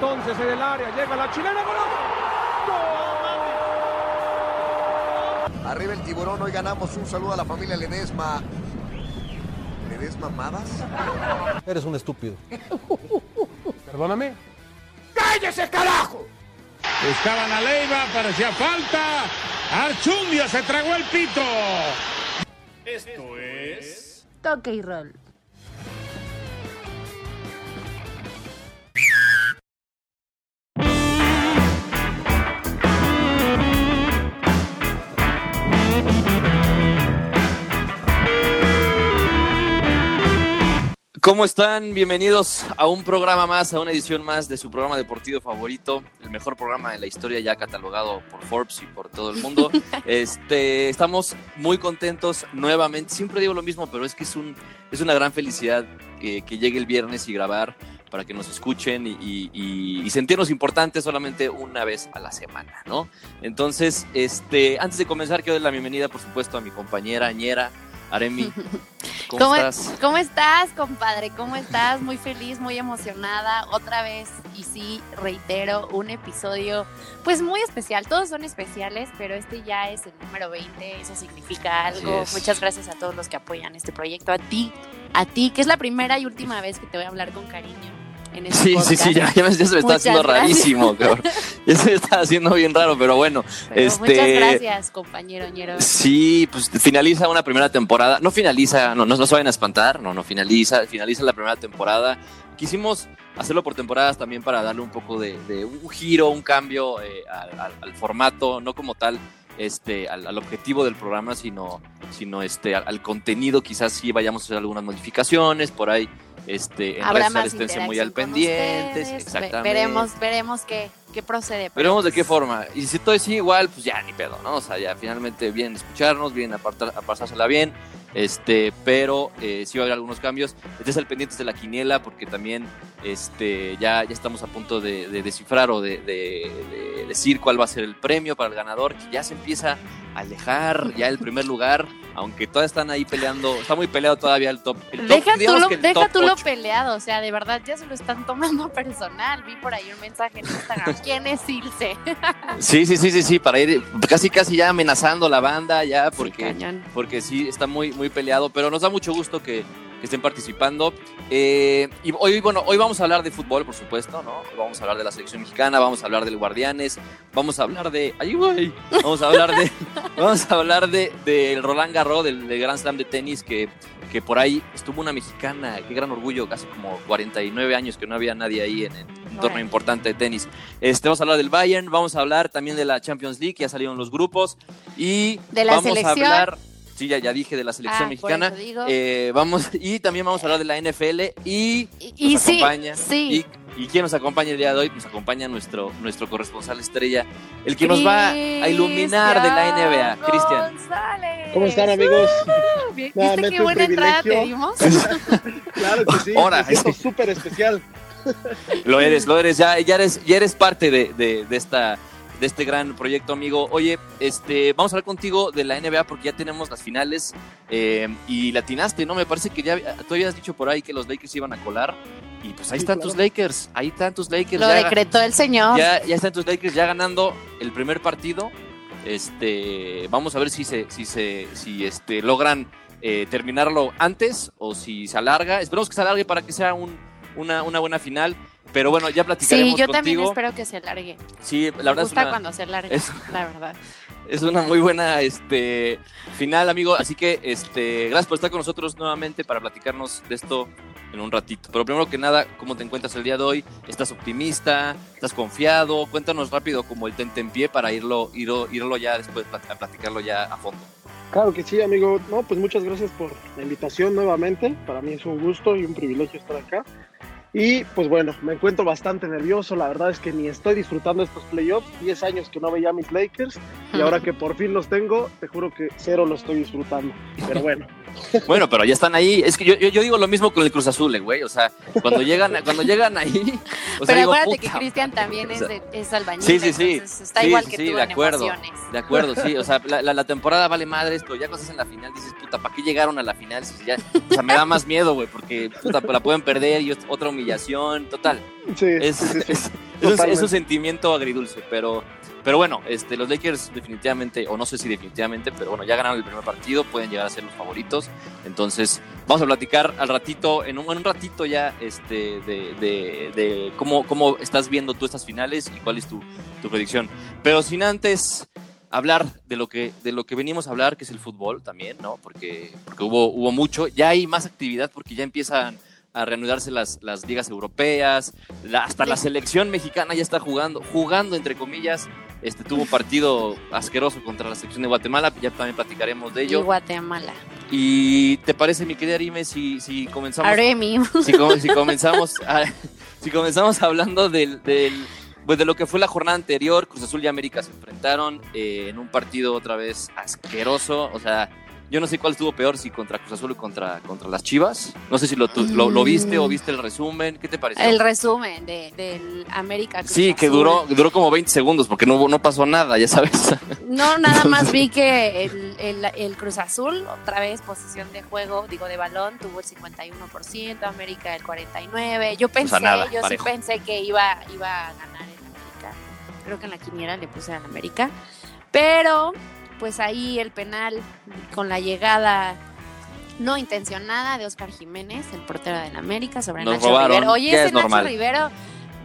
entonces en el área, llega la chilena, ¡gol! Arriba el tiburón, hoy ganamos un saludo a la familia Ledesma. ¿Ledesma Madas? Eres un estúpido. Perdóname. ¡Cállese, carajo! Buscaban a Leiva, parecía falta. Archundia se tragó el pito. Esto es. Toque y roll. ¿Cómo están? Bienvenidos a un programa más, a una edición más de su programa deportivo favorito, el mejor programa de la historia ya catalogado por Forbes y por todo el mundo. este, estamos muy contentos nuevamente. Siempre digo lo mismo, pero es que es un es una gran felicidad que, que llegue el viernes y grabar para que nos escuchen y, y, y, sentirnos importantes solamente una vez a la semana, ¿no? Entonces, este, antes de comenzar, quiero dar la bienvenida, por supuesto, a mi compañera Ñera, Aremi. ¿Cómo, ¿Cómo, estás? ¿Cómo estás, compadre? ¿Cómo estás? Muy feliz, muy emocionada. Otra vez, y sí, reitero, un episodio pues muy especial. Todos son especiales, pero este ya es el número 20. Eso significa algo. Muchas gracias a todos los que apoyan este proyecto. A ti, a ti, que es la primera y última vez que te voy a hablar con cariño. En este sí, podcast. sí, sí, ya, ya, me, ya se me está haciendo gracias. rarísimo, cabrón. Ya se me está haciendo bien raro, pero bueno. Pero este, Muchas gracias, compañero Ñero. Sí, pues finaliza una primera temporada. No finaliza, no, no, no se vayan a espantar, no, no finaliza, finaliza la primera temporada. Quisimos hacerlo por temporadas también para darle un poco de, de un giro, un cambio eh, al, al, al, formato, no como tal este, al, al, objetivo del programa, sino, sino este, al, contenido. Quizás sí vayamos a hacer algunas modificaciones por ahí. Este, en Habrá redes sociales esténse muy al pendientes. Ustedes. Exactamente. Veremos, veremos qué, qué procede. Veremos de qué forma. Y si todo sigue igual, pues ya ni pedo, ¿no? O sea, ya finalmente bien escucharnos, bien apartar, a pasársela bien. Este, pero eh, sí va a haber algunos cambios. Estés al pendientes de la quiniela, porque también este, ya, ya estamos a punto de, de descifrar o de, de, decir cuál va a ser el premio para el ganador, que ya se empieza a alejar ya el primer lugar, aunque todavía están ahí peleando, está muy peleado todavía el top. El top deja tú, lo, deja tú lo peleado, o sea, de verdad ya se lo están tomando personal. Vi por ahí un mensaje en Instagram. ¿Quién es Ilse? sí, sí, sí, sí, sí, para ir casi, casi ya amenazando la banda, ya, porque, sí, porque sí, está muy, muy peleado, pero nos da mucho gusto que, que estén participando. Eh, y hoy, bueno, hoy vamos a hablar de fútbol, por supuesto, ¿no? Vamos a hablar de la selección mexicana, vamos a hablar del Guardianes, vamos a hablar de. ¡Ay, güey! Vamos a hablar de. vamos a hablar de, de Roland Garros, del, del Grand Slam de tenis, que, que por ahí estuvo una mexicana, qué gran orgullo, casi como 49 años que no había nadie ahí en, torneo bueno. importante de tenis. Este, vamos a hablar del Bayern, vamos a hablar también de la Champions League, ya salieron los grupos, y de la vamos selección. a hablar sí, ya, ya dije de la selección ah, mexicana. Eh, vamos, y también vamos a hablar de la NFL y, y, y nos sí, acompaña. Sí. Y, y, quién nos acompaña el día de hoy, nos acompaña nuestro, nuestro corresponsal estrella, el que nos va a iluminar de la NBA, Cristian. ¿Cómo están amigos? Uh, ¿Viste qué buena entrada te dimos? claro que sí, Ahora, siento súper especial. lo eres, lo eres, ya, ya eres, ya eres parte de, de, de esta de este gran proyecto, amigo. Oye, este, vamos a hablar contigo de la NBA porque ya tenemos las finales eh, y latinaste, ¿no? Me parece que ya tú habías dicho por ahí que los Lakers iban a colar. Y pues ahí sí, están claro. tus Lakers, ahí están tus Lakers. Lo ya, decretó el señor. Ya, ya están tus Lakers ya ganando el primer partido. Este, vamos a ver si se, si se, si este logran eh, terminarlo antes o si se alarga. Esperemos que se alargue para que sea un, una, una buena final. Pero bueno, ya platicaremos Sí, yo contigo. también espero que se alargue. Sí, la verdad Me gusta es una, cuando se alarga, es, la verdad. Es una muy buena este, final, amigo. Así que este, gracias por estar con nosotros nuevamente para platicarnos de esto en un ratito. Pero primero que nada, ¿cómo te encuentras el día de hoy? ¿Estás optimista? ¿Estás confiado? Cuéntanos rápido como el tentempié para irlo, irlo, irlo ya después a platicarlo ya a fondo. Claro que sí, amigo. No, pues muchas gracias por la invitación nuevamente. Para mí es un gusto y un privilegio estar acá. Y pues bueno, me encuentro bastante nervioso. La verdad es que ni estoy disfrutando estos playoffs. 10 años que no veía a mis Lakers. Y ahora que por fin los tengo, te juro que cero lo estoy disfrutando. Pero bueno. Bueno, pero ya están ahí. Es que yo, yo, yo digo lo mismo con el Cruz Azul, eh, güey. O sea, cuando llegan, cuando llegan ahí. O sea, pero digo, acuérdate que Cristian también es, de, es albañil. Sí, sí, sí. Está sí, igual sí, que sí, tú de en acuerdo. emociones. De acuerdo, sí. O sea, la, la, la, temporada vale madres, pero ya cuando estás en la final dices, puta, ¿para qué llegaron a la final? Si ya, o sea, me da más miedo, güey, porque puta, la pueden perder y otra humillación. Total. Sí, es, sí, sí. Es, es, un, es un sentimiento agridulce, pero pero bueno, este, los Lakers definitivamente, o no sé si definitivamente, pero bueno, ya ganaron el primer partido, pueden llegar a ser los favoritos. Entonces, vamos a platicar al ratito, en un, ratito ya, este, de, de, cómo, cómo estás viendo tú estas finales y cuál es tu, tu predicción. Pero sin antes hablar de lo que de lo que venimos a hablar, que es el fútbol también, ¿no? Porque, porque hubo, hubo mucho, ya hay más actividad porque ya empiezan a reanudarse las, las ligas europeas, hasta la selección mexicana ya está jugando, jugando entre comillas, este tuvo un partido asqueroso contra la selección de Guatemala, ya también platicaremos de ello. Y Guatemala. ¿Y te parece, mi querida Arime, si, si comenzamos? Aremi. Si, si comenzamos, si comenzamos hablando del, del, pues de lo que fue la jornada anterior, Cruz Azul y América se enfrentaron eh, en un partido otra vez asqueroso, o sea, yo no sé cuál estuvo peor, si contra Cruz Azul o contra, contra las Chivas. No sé si lo, lo, viste o viste el resumen. ¿Qué te pareció? El resumen de, del América Cruz Sí, que duró, duró como 20 segundos porque no, no pasó nada, ya sabes. No, nada más vi que el, el, Cruz Azul, otra vez posición de juego, digo de balón, tuvo el 51%, América el 49%. Yo pensé, yo sí pensé que iba, iba a ganar el América. Creo que en la quiniera le puse al América. Pero pues ahí el penal con la llegada no intencionada de Oscar Jiménez, el portero del América, sobre Nacho Rivero. Oye, ese Nacho Rivero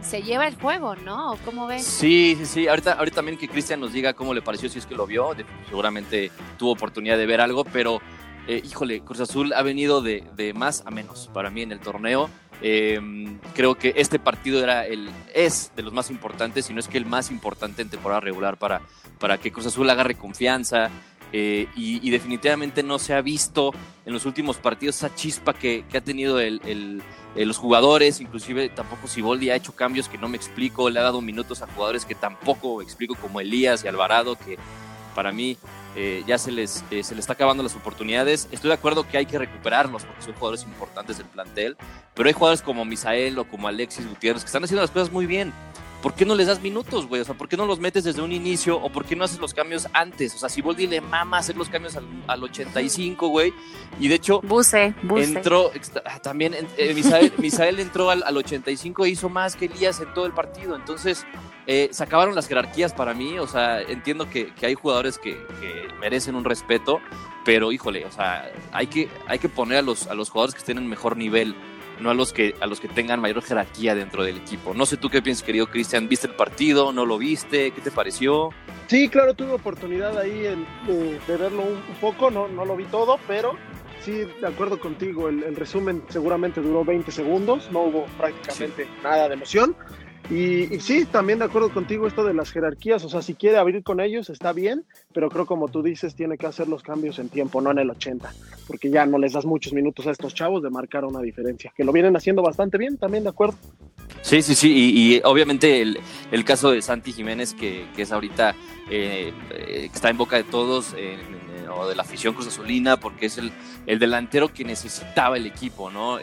se lleva el juego, ¿no? ¿Cómo ves? Sí, sí, sí. Ahorita, ahorita también que Cristian nos diga cómo le pareció, si es que lo vio. seguramente tuvo oportunidad de ver algo, pero eh, híjole, Cruz Azul ha venido de, de, más a menos para mí en el torneo. Em, creo que este partido era el, es de los más importantes, si no es que el más importante en temporada regular para, para que Cruz Azul agarre confianza. Eh, y, definitivamente no se ha visto en los últimos partidos esa chispa que, ha tenido el, los jugadores, inclusive tampoco Siboldi ha hecho cambios que no me explico, le ha dado minutos a jugadores que tampoco explico como Elías y Alvarado, que para mí eh, ya se les, eh, se les está acabando las oportunidades. Estoy de acuerdo que hay que recuperarlos porque son jugadores importantes del plantel, pero hay jugadores como Misael o como Alexis Gutiérrez que están haciendo las cosas muy bien. ¿Por qué no les das minutos, güey? O sea, ¿por qué no los metes desde un inicio? ¿O por qué no haces los cambios antes? O sea, si Boldi le mama hacer los cambios al, al 85, güey. Y de hecho, Buse, Buse. entró, ah, también eh, Misael, entró al, al, 85 e hizo más que Elías en todo el partido. Entonces, eh, se acabaron las jerarquías para mí. O sea, entiendo que, que hay jugadores que, que, merecen un respeto, pero híjole, o sea, hay que, hay que poner a los, a los jugadores que estén en mejor nivel no a los que a los que tengan mayor jerarquía dentro del equipo. No sé tú qué piensas, querido Cristian, ¿viste el partido? ¿No lo viste? ¿Qué te pareció? Sí, claro, tuve oportunidad ahí de, verlo un, poco, no, no lo vi todo, pero sí, de acuerdo contigo, el, resumen seguramente duró 20 segundos, no hubo prácticamente nada de emoción. Y, sí, también de acuerdo contigo esto de las jerarquías, o sea, si quiere abrir con ellos está bien, pero creo como tú dices, tiene que hacer los cambios en tiempo, no en el 80, porque ya no les das muchos minutos a estos chavos de marcar una diferencia, que lo vienen haciendo bastante bien, también de acuerdo. Sí, sí, sí, y, obviamente el, caso de Santi Jiménez, que, que es ahorita, eh, que está en boca de todos, o de la afición Cruz Azulina, porque es el, el delantero que necesitaba el equipo, ¿no?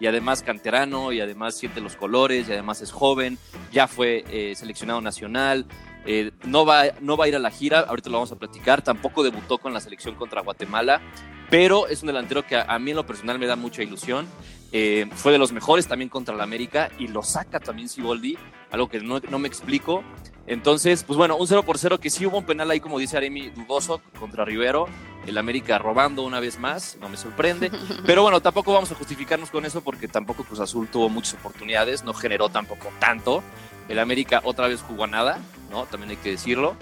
Y además canterano y además siente los colores y además es joven, ya fue eh, seleccionado nacional, eh, no, va, no va a ir a la gira, ahorita lo vamos a platicar, tampoco debutó con la selección contra Guatemala, pero es un delantero que a, mí en lo personal me da mucha ilusión. Eh, fue de los mejores también contra la América y lo saca también Siboldi, algo que no, no me explico. Entonces, pues bueno, un 0 por 0 que sí hubo un penal ahí, como dice Aremi, dudoso contra Rivero. El América robando una vez más, no me sorprende. Pero bueno, tampoco vamos a justificarnos con eso porque tampoco Cruz Azul tuvo muchas oportunidades, no generó tampoco tanto. El América otra vez jugó a nada, ¿no? También hay que decirlo.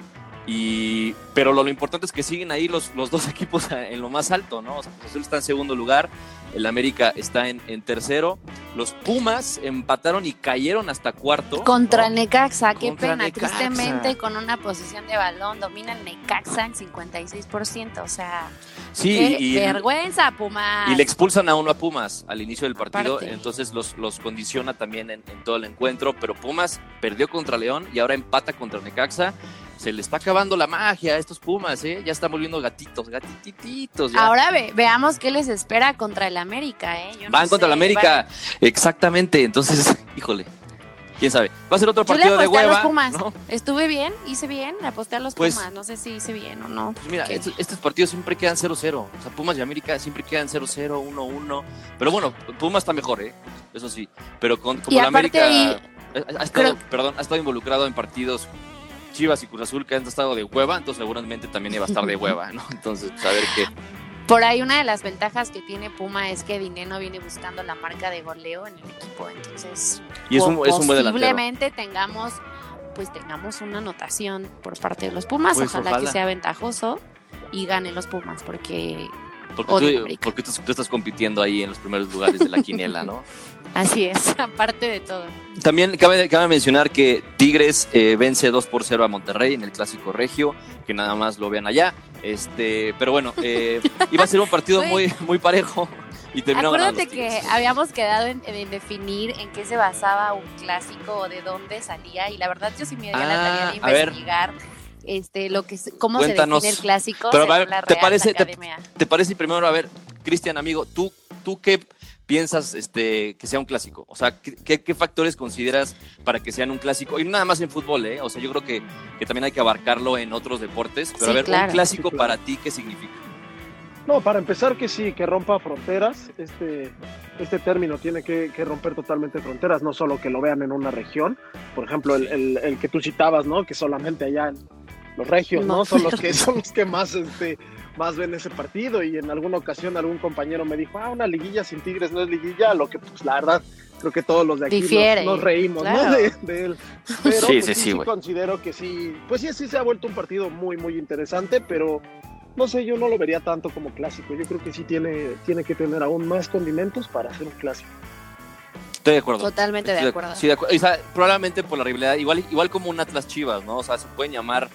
Y, pero lo, importante es que siguen ahí los, los dos equipos en lo más alto, ¿no? O sea, Cruz Azul está en segundo lugar, el América está en, en tercero. Los Pumas empataron y cayeron hasta cuarto. Contra Necaxa, qué pena. Tristemente, con una posición de balón, domina el Necaxa en 56%. O sea, sí, qué vergüenza, Pumas. Y le expulsan a uno a Pumas al inicio del partido. Entonces los, los condiciona también en, en todo el encuentro. Pero Pumas perdió contra León y ahora empata contra Necaxa se le está acabando la magia a estos Pumas, ¿eh? Ya están volviendo gatitos, gatititos. Ahora veamos qué les espera contra el América, ¿eh? Van contra el América, exactamente. Entonces, híjole, quién sabe. Va a ser otro partido de hueva. A los Pumas. Estuve bien, hice bien, aposté a los pues Pumas. No sé si hice bien o no. Pues mira, estos, partidos siempre quedan 0-0. O sea, Pumas y América siempre quedan 0-0, 1-1. Pero bueno, Pumas está mejor, ¿eh? Eso sí. Pero con, como la América ha estado, perdón, ha estado involucrado en partidos Chivas y Cruz Azul que han estado de hueva, entonces seguramente también iba a estar de hueva, ¿no? Entonces, pues, a ver qué. Por ahí una de las ventajas que tiene Puma es que Dineno viene buscando la marca de goleo en el equipo, entonces y es un, es un buen posiblemente tengamos pues tengamos una anotación por parte de los Pumas, Pues, ojalá, ojalá. que sea ventajoso y ganen los Pumas porque Porque, tú, porque tú, tú estás compitiendo ahí en los primeros lugares de la quiniela, ¿no? así es, aparte de todo. También cabe, cabe mencionar que Tigres eh, vence 2 por 0 a Monterrey en el Clásico Regio, que nada más lo vean allá. Este, pero bueno, eh, iba a ser un partido muy, muy parejo y terminó ganando Acuérdate que habíamos quedado en, en definir en qué se basaba un clásico o de dónde salía y la verdad yo sí me daría la tarea de Ah, investigar este lo que cómo Cuéntanos. se define el clásico Pero, a ver, la ¿te Real parece-. ¿Te parece primero, a ver, Cristian, amigo, tú, tú qué piensas este, que sea un clásico? O sea, ¿qué, factores consideras para que sean un clásico? Y no nada más en fútbol, ¿eh? O sea, yo creo que, que también hay que abarcarlo en otros deportes. Pero Sí, a ver, claro. un clásico Sí, claro. para ti, ¿qué significa? No, para empezar que sí, que rompa fronteras. Este, este término tiene que, que romper totalmente fronteras, no solo que lo vean en una región. Por ejemplo, el, el- el que tú citabas, ¿no? Que solamente allá en los regios, ¿no? No, Son los que son los que más, este, más ven ese partido. Y en alguna ocasión algún compañero me dijo, ah, una liguilla sin Tigres no es liguilla, lo que pues la verdad creo que todos los de aquí nos- reímos, claro. ¿no? De, de él. Pero Sí, pues, sí, sí, sí, güey. considero que sí, pues sí, sí se ha vuelto un partido muy, muy interesante, pero no sé, yo no lo vería tanto como clásico. Yo creo que sí tiene, tiene que tener aún más condimentos para ser un clásico. Estoy de acuerdo. Totalmente de acuerdo. Sí, de acuerdo. O sea, probablemente por la rivalidad, igual, igual como un Atlas Chivas, ¿no? O sea, se pueden llamar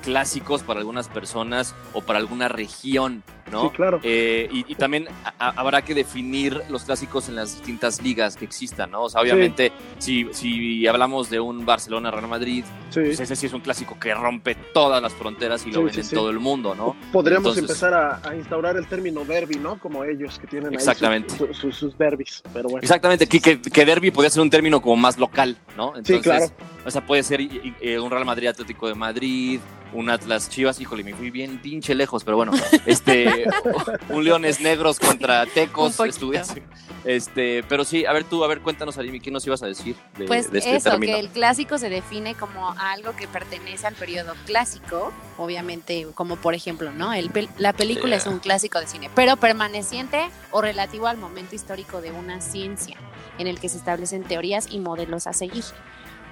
clásicos para algunas personas o para alguna región, ¿no? Sí, claro. Eh, y, y también a- habrá que definir los clásicos en las distintas ligas que existan, ¿no? O sea, obviamente, si, si hablamos de un Barcelona-Real Madrid, Sí. pues ese sí es un clásico que rompe todas las fronteras y lo ven en todo el mundo, ¿no? Podríamos Entonces- empezar a, a instaurar el término derby, ¿no? Como ellos que tienen ahí Exactamente. sus, derbis. Pero bueno. Exactamente, que, que, que derby podría ser un término como más local, ¿no? Sí, claro. O sea, puede ser eh, un Real Madrid Atlético de Madrid, un Atlas Chivas, híjole, me fui bien pinche lejos, pero bueno, este, un Leones Negros contra Tecos. Este, pero sí, a ver tú, a ver, cuéntanos, Arimi, ¿qué nos ibas a decir de, Pues de este eso, término? que el clásico se define como algo que pertenece al periodo clásico, obviamente, como por ejemplo, ¿no? El pel- la película Yeah. es un clásico de cine, pero permaneciente o relativo al momento histórico de una ciencia, en el que se establecen teorías y modelos a seguir.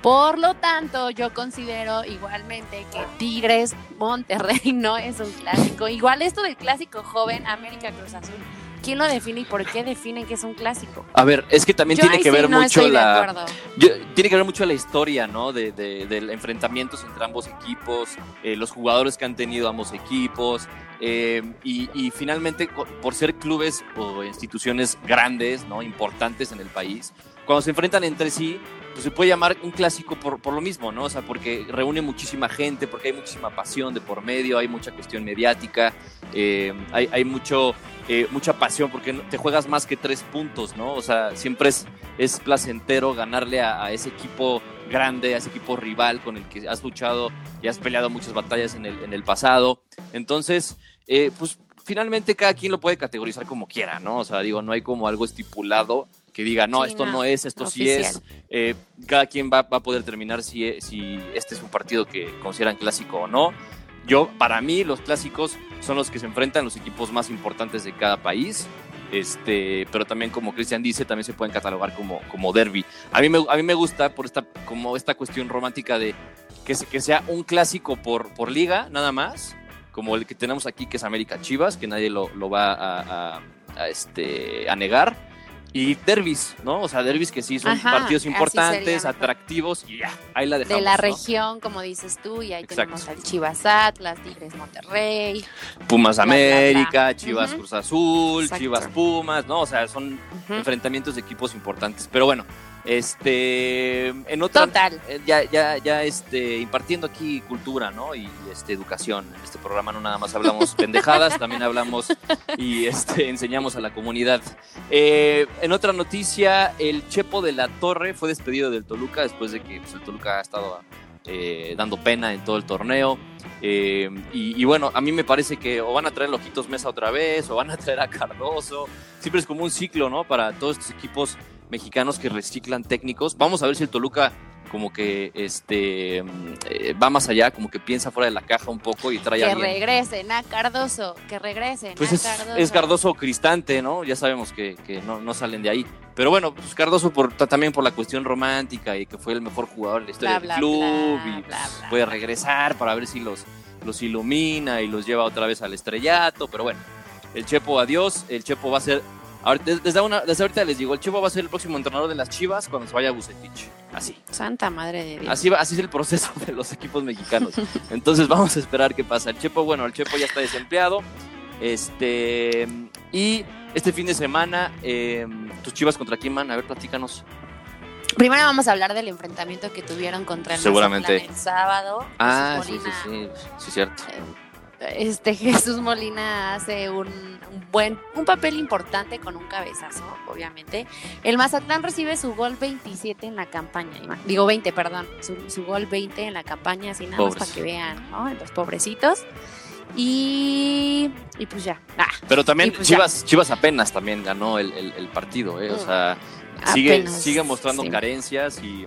Por lo tanto, yo considero igualmente que Tigres Monterrey no es un clásico. Igual esto del clásico joven América Cruz Azul. ¿Quién lo define y por qué definen que es un clásico? A ver, es que también Yo tiene que sí ver no mucho la... Yo- tiene que ver mucho la historia, ¿no? De, de, de enfrentamientos entre ambos equipos, eh, los jugadores que han tenido ambos equipos, eh, y, y finalmente, por ser clubes o instituciones grandes, ¿no? Importantes en el país, cuando se enfrentan entre sí, pues se puede llamar un clásico por, por lo mismo, ¿no? O sea, porque reúne muchísima gente, porque hay muchísima pasión de por medio, hay mucha cuestión mediática, eh, hay, hay mucho, eh, mucha pasión, porque te juegas más que tres puntos, ¿no? O sea, siempre es, es placentero ganarle a, a ese equipo grande, a ese equipo rival con el que has luchado y has peleado muchas batallas en el, en el pasado. Entonces, eh, pues finalmente cada quien lo puede categorizar como quiera, ¿no? O sea, digo, no hay como algo estipulado que diga, no, Sí, esto no, no, es, esto sí es. Eh, cada quien va, va a poder terminar si, si este es un partido que consideran clásico o no. Yo, para mí, los clásicos son los que se enfrentan los equipos más importantes de cada país. Este, pero también, como Cristian dice, también se pueden catalogar como, como derby. A mí, me, a mí me gusta por esta, como esta cuestión romántica de que, se- que sea un clásico por, por liga, nada más, como el que tenemos aquí, que es América Chivas, que nadie lo, lo va a, a- a, este, a negar. Y derbis, ¿no? O sea, derbis que sí son Ajá, partidos importantes, atractivos, y ya, ahí la dejamos. de la ¿no? región, como dices tú, y ahí Exacto. tenemos al Chivas Atlas, Tigres Monterrey. Pumas Bla, bla, bla. América, Chivas. Cruz Azul, Exacto. Chivas Pumas, ¿no? O sea, son enfrentamientos de equipos importantes. Pero bueno, este, en otra, Total. eh, ya, ya, ya, este, impartiendo aquí cultura, ¿no? Y, este, educación. En este programa no nada más hablamos pendejadas, también hablamos y este, enseñamos a la comunidad. Eh, en otra noticia, el Chepo de la Torre fue despedido del Toluca después de que pues, el Toluca ha estado eh, dando pena en todo el torneo. Eh, y, y bueno, a mí me parece que o van a traer Lojitos Mesa otra vez, o van a traer a Cardoso. Siempre es como un ciclo, ¿no? Para todos estos equipos mexicanos que reciclan técnicos. Vamos a ver si el Toluca como que este eh, va más allá, como que piensa fuera de la caja un poco y trae a Que alguien. regresen a Cardoso, que regresen Pues a es Cardoso. es Cardoso Cristante, ¿no? Ya sabemos que, que no, no salen de ahí. Pero bueno, pues Cardoso por, también por la cuestión romántica y que fue el mejor jugador de la historia Bla, del bla, club bla, y bla, puede regresar para ver si los, los ilumina y los lleva otra vez al estrellato. Pero bueno, el Chepo adiós, el Chepo va a ser... ahorita- Desde, una- desde ahorita les digo, el Chepo va a ser el próximo entrenador de las Chivas cuando se vaya a Bucetich. Así. Santa madre de Dios. Así, va- así es el proceso de los equipos mexicanos. Entonces vamos a esperar qué pasa. El Chepo, bueno, el Chepo ya está desempleado. Este y este fin de semana, eh, tus Chivas contra quién van? A ver, platícanos. Primero vamos a hablar del enfrentamiento que tuvieron contra el Seguramente. El sábado. Ah, Jesús sí, sí, sí, sí, cierto. Este Jesús Molina hace un, un buen, un papel importante con un cabezazo, obviamente. El Mazatlán recibe su gol 27 en la campaña, digo 20, perdón, su, su gol 20 en la campaña, así nada más Pobres. para que vean, ¿no? Los pobrecitos. Y, y pues ya. Ah, Pero también pues ya. Chivas, Chivas apenas también ganó el, el- el partido, ¿eh? O sea, sigue, apenas, sigue mostrando sí. carencias y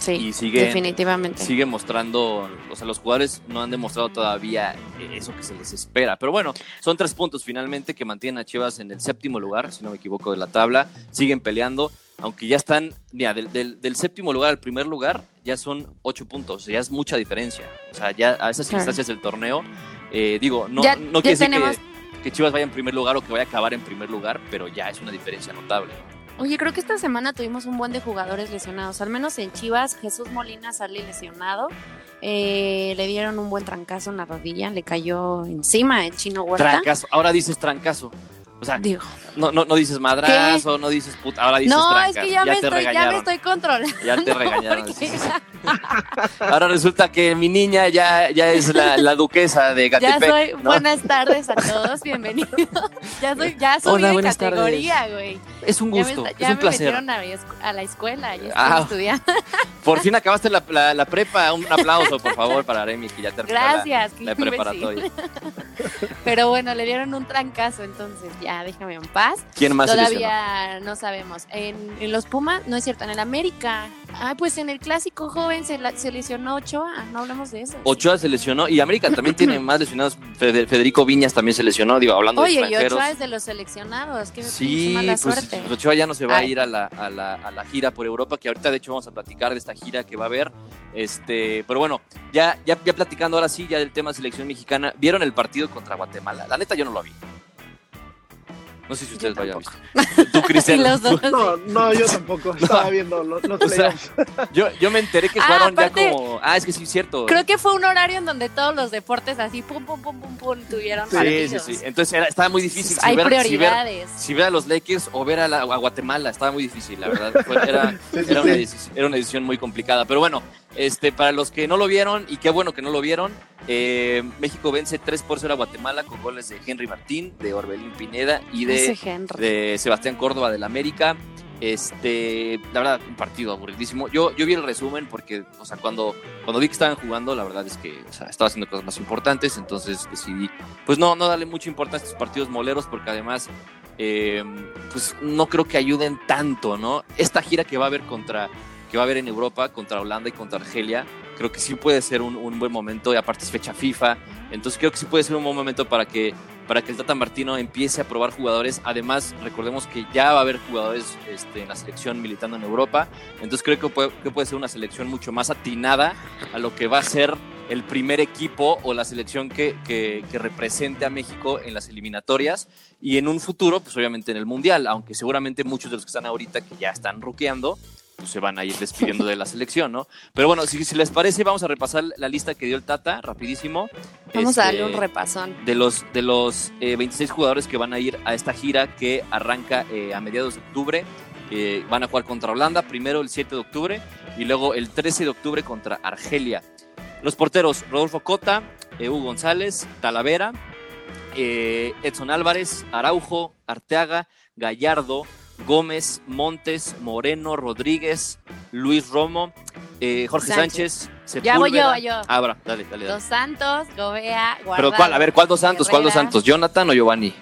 sí, y sigue- definitivamente. sigue mostrando, o sea, los jugadores no han demostrado todavía eso que se les espera. Pero bueno, son tres puntos finalmente que mantienen a Chivas en el séptimo lugar, si no me equivoco, de la tabla. Siguen peleando, aunque ya están, mira, del, del- del séptimo lugar al primer lugar ya son ocho puntos, ya es mucha diferencia. O sea, ya a esas Claro. instancias del torneo, eh, digo, no, Ya- no quiere decir tenemos- que, que Chivas vaya en primer lugar o que vaya a acabar en primer lugar, pero ya es una diferencia notable. Oye, creo que esta semana tuvimos un buen de jugadores lesionados. Al menos en Chivas, Jesús Molina sale lesionado. Eh, le dieron un buen trancazo en la rodilla, le cayó encima el chino Huerta. Trancazo, ahora dices trancazo. O sea, Digo, no, no, no dices madrazo, no dices puta, ahora dices no, trancazo. es que ya, me, te estoy, ya me estoy controlando. Ya te regañaron. porque sí, sí, sí. Ahora resulta que mi niña ya, ya es la, la duquesa de Ya Gatepec. soy. ¿no? Buenas tardes a todos, bienvenidos. ya soy, ya Hola, de categoría, güey. Es un Ya me, gusto, es ya un me placer. metieron a, a la escuela, ya estoy Ah. estudiando. Por fin acabaste la, la- la prepa. Un aplauso, por favor, para Aremi, que ya terminó Gracias, qué la, preparatoria. Pero bueno, le dieron un trancazo, entonces ya déjame en paz. ¿Quién más se? Todavía no sabemos. En, en los Pumas, no es cierto, en el América. Ah, pues en el clásico joven se, la- se lesionó Ochoa. No hablamos de eso. Ochoa se lesionó y América también tiene más lesionados. Fede- Federico Viñas también se lesionó, digo, hablando de Oye, y extranjeros. Ochoa es de los seleccionados. Sí, mala pues suerte. pues, Ochoa ya no se va a ir a la, a, la, a la gira por Europa, que ahorita de hecho vamos a platicar de esta gira que va a haber. Este, pero bueno, ya, ya, ya platicando ahora sí ya del tema selección mexicana, ¿vieron el partido contra Guatemala? La neta yo no lo vi. No sé si ustedes lo hayan visto. Tú, Cristian. Y los dos. No, no, yo tampoco. Estaba viendo los, los O sea. Yo, yo me enteré que Ah, jugaron aparte- ya como. Ah, es que sí, es cierto. Creo que fue un horario en donde todos los deportes así, pum, pum, pum, pum, pum, tuvieron Sí, sí, partidos. sí. Entonces era, estaba muy difícil. si Hay ver- si ver- prioridades. si ver a los Lakers o ver a, la- a Guatemala. Estaba muy difícil, la verdad. Era, Sí, sí, era, una sí. decisión, era una decisión muy complicada. Pero bueno, este, para los que no lo vieron, y qué bueno que no lo vieron, eh, México vence 3 por 0 a Guatemala con goles de Henry Martín, de Orbelín Pineda y de, Sebastián Córdoba del América. Este, la verdad, un partido aburridísimo. Yo, yo vi el resumen porque, o sea, cuando, cuando vi que estaban jugando, la verdad es que o sea, estaba haciendo cosas más importantes, entonces decidí, pues no, no darle mucha importancia a estos partidos moleros porque además, eh, pues no creo que ayuden tanto, ¿no? Esta gira que va a haber contra, que va a haber en Europa contra Holanda y contra Argelia, creo que sí puede ser un, un buen momento y aparte es fecha FIFA, entonces creo que sí puede ser un buen momento para que para que el Tata Martino empiece a probar jugadores. Además, recordemos que ya va a haber jugadores este, en la selección militando en Europa. Entonces creo que puede, que puede ser una selección mucho más atinada a lo que va a ser el primer equipo o la selección que, que, que represente a México en las eliminatorias y en un futuro, pues obviamente en el Mundial, aunque seguramente muchos de los que están ahorita que ya están ruqueando, pues se van a ir despidiendo de la selección, ¿no? Pero bueno, si, si les parece, vamos a repasar la lista que dio el Tata rapidísimo. Vamos a darle Este, un repasón. de los, de los eh, 26 jugadores que van a ir a esta gira que arranca eh, a mediados de octubre. eh, van a jugar contra Holanda, primero el 7 de octubre y luego el 13 de octubre contra Argelia. Los porteros, Rodolfo Cota, eh, Hugo González, Talavera, eh, Edson Álvarez, Araujo, Arteaga, Gallardo, Gómez, Montes, Moreno, Rodríguez, Luis Romo, eh, Jorge Sánchez, Ya voy yo, yo. Ah, dale, dale, dale. Dos Santos, Gobea, Guardado. Pero cuál, a ver, ¿cuál dos santos? ¿Cuál dos santos? ¿Jonathan o Giovanni?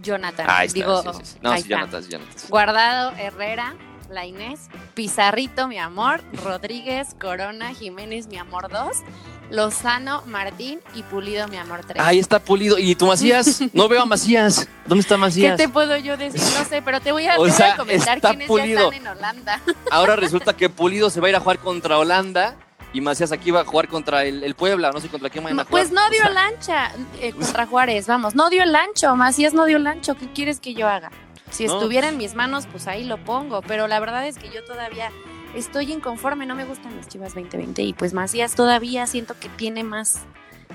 Jonathan. Ah, ahí está. Digo, sí, sí, sí. No, ahí sí, está. Jonathan, sí, Jonathan. Guardado, Herrera, Lainez, Pizarrito, mi amor, Rodríguez, Corona, Jiménez, mi amor 2, Lozano, Martín y Pulido, mi amor 3. Ahí está Pulido. ¿Y tú, Macías? No veo a Macías. ¿Dónde está ¿Qué Macías? te puedo yo decir? No sé, pero te voy a, O te voy sea, a comentar quiénes Pulido. ya están en Holanda. Ahora resulta que Pulido se va a ir a jugar contra Holanda y Macías aquí va a jugar contra el, el Puebla. No sé contra quién van a jugar. Pues no O dio sea, el ancha eh, contra Juárez, vamos, no dio el ancho, Macías no dio el ancho, ¿qué quieres que yo haga? Si No. estuviera en mis manos, pues ahí lo pongo, pero la verdad es que yo todavía estoy inconforme, no me gustan las Chivas 2020 y pues Macías todavía siento que tiene más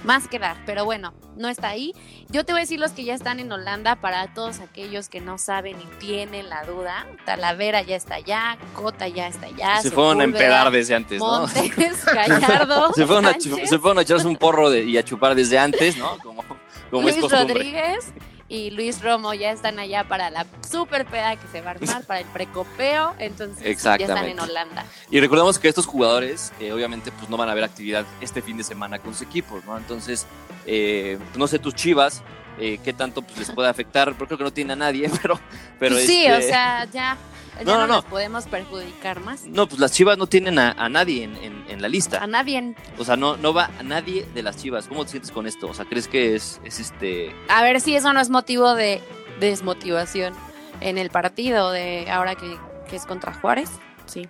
más que dar, pero bueno, no está ahí. Yo te voy a decir los que ya están en Holanda para todos aquellos que no saben y tienen la duda. Talavera ya está allá, Cota ya está allá. se fueron a empedar desde antes, ¿no? Gallardo, Se fueron, a, chu- Sánchez. se fueron a echarse un porro de- y a chupar desde antes, ¿no? Como, Luis. Rodríguez y Luis Romo ya están allá para la super peda que se va a armar, para el precopeo, entonces ya están en Holanda. Y recordemos que estos jugadores, eh, obviamente, pues no van a ver actividad este fin de semana con sus equipos, ¿no? Entonces, eh, no sé tus chivas, eh, qué tanto pues, les puede afectar, pero creo que no tiene a nadie, pero... pero sí, este, o sea, ya, ya No, no, no, nos podemos perjudicar más. No, pues las chivas no tienen a, a nadie en, en- en la A lista. nadie. O sea, no, no va a nadie de las chivas. ¿Cómo te sientes con esto? O sea, ¿crees que es, es este... A ver si eso no es motivo de desmotivación en el partido de ahora que, que es contra Juárez. Sí,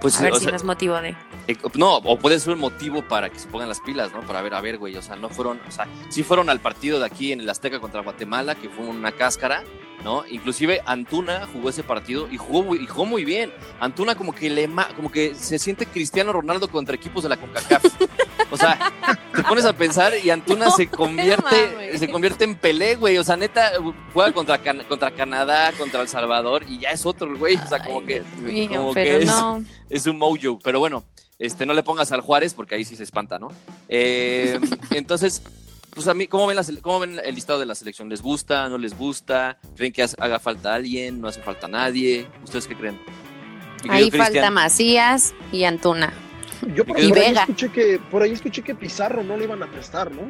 Pues, a ver si sea, no es motivo de... Eh, no, o puede ser un motivo para que se pongan las pilas, ¿no? Para ver, a ver, güey, o sea, no fueron, o sea, sí fueron al partido de aquí en el Azteca contra Guatemala, que fue una cáscara, ¿no? Inclusive Antuna jugó ese partido y jugó, muy- y jugó muy bien. Antuna como que le ma- como que se siente Cristiano Ronaldo contra equipos de la CONCACAF. O sea, te pones a pensar y Antuna No se te convierte, se convierte en Pelé, güey. O sea, neta, juega contra, Can- contra Canadá, contra El Salvador y ya es otro, güey. O sea, como Ay, que, mío, como que es, no. es un mojo. Pero bueno, este, no le pongas al Juárez porque ahí sí se espanta, ¿no? Eh, entonces, pues a mí, ¿cómo ven, la ¿cómo ven el listado de la selección? ¿Les gusta? ¿No les gusta? ¿Creen que haga falta alguien? ¿No hace falta nadie? ¿Ustedes qué creen? Ahí falta. Macías y Antuna. Yo por, Y por ahí escuché que por ahí escuché que Pizarro no le iban a prestar, ¿no?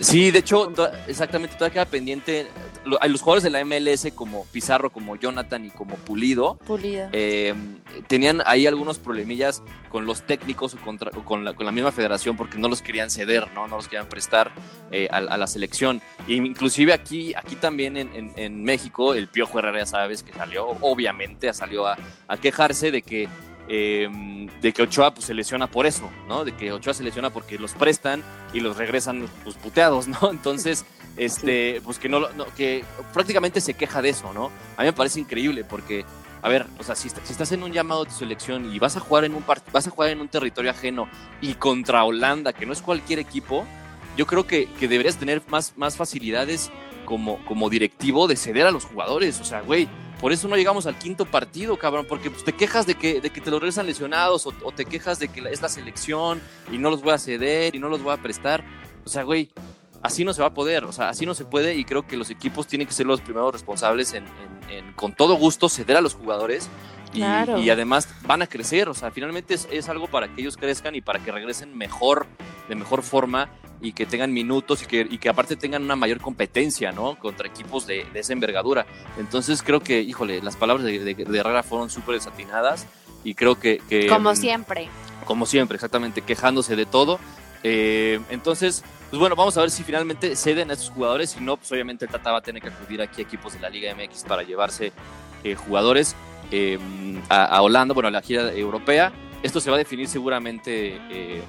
Sí, de hecho, exactamente, todavía queda pendiente. Lo- hay los jugadores de la MLS como Pizarro, como Jonathan y como Pulido. Pulido. eh, tenían ahí algunos problemillas con los técnicos o, contra- o con, la, con la misma federación porque no los querían ceder, no, no los querían prestar eh, a, a la selección. Y inclusive aquí, aquí también en, en- en México, el Piojo Herrera, ya sabes, que salió, obviamente, salió a, a quejarse de que, eh, de que Ochoa pues, se lesiona por eso, ¿no? De que Ochoa se lesiona porque los prestan y los regresan pues, puteados, ¿no? Entonces, este, pues que no, que prácticamente se queja de eso, ¿no? A mí me parece increíble porque a ver, o sea, si, est- si estás en un llamado de tu selección y vas a jugar en un vas a jugar en un territorio ajeno y contra Holanda, que no es cualquier equipo, yo creo que, que deberías tener más, más facilidades como, como directivo de ceder a los jugadores. O sea, güey, por eso no llegamos al quinto partido, cabrón, porque pues, te quejas de que, de que te los regresan lesionados o, o te quejas de que la- es la selección y no los voy a ceder y no los voy a prestar. O sea, güey, así no se va a poder, o sea, así no se puede y creo que los equipos tienen que ser los primeros responsables en, en- en, con todo gusto ceder a los jugadores y, Claro. y además van a crecer, o sea, finalmente es, es algo para que ellos crezcan y para que regresen mejor, de mejor forma y que tengan minutos y que, y que aparte tengan una mayor competencia, ¿no? Contra equipos de, de esa envergadura. Entonces creo que, híjole, las palabras de, de- de Herrera fueron súper desatinadas y creo que... que Como mm, siempre. como siempre, exactamente, quejándose de todo. Eh, entonces, pues bueno, vamos a ver si finalmente ceden a estos jugadores. Si no, pues obviamente el Tata va a tener que acudir aquí a equipos de la Liga MX para llevarse eh, jugadores eh, a, a Holanda, bueno, a la gira europea. Esto se va a definir seguramente eh,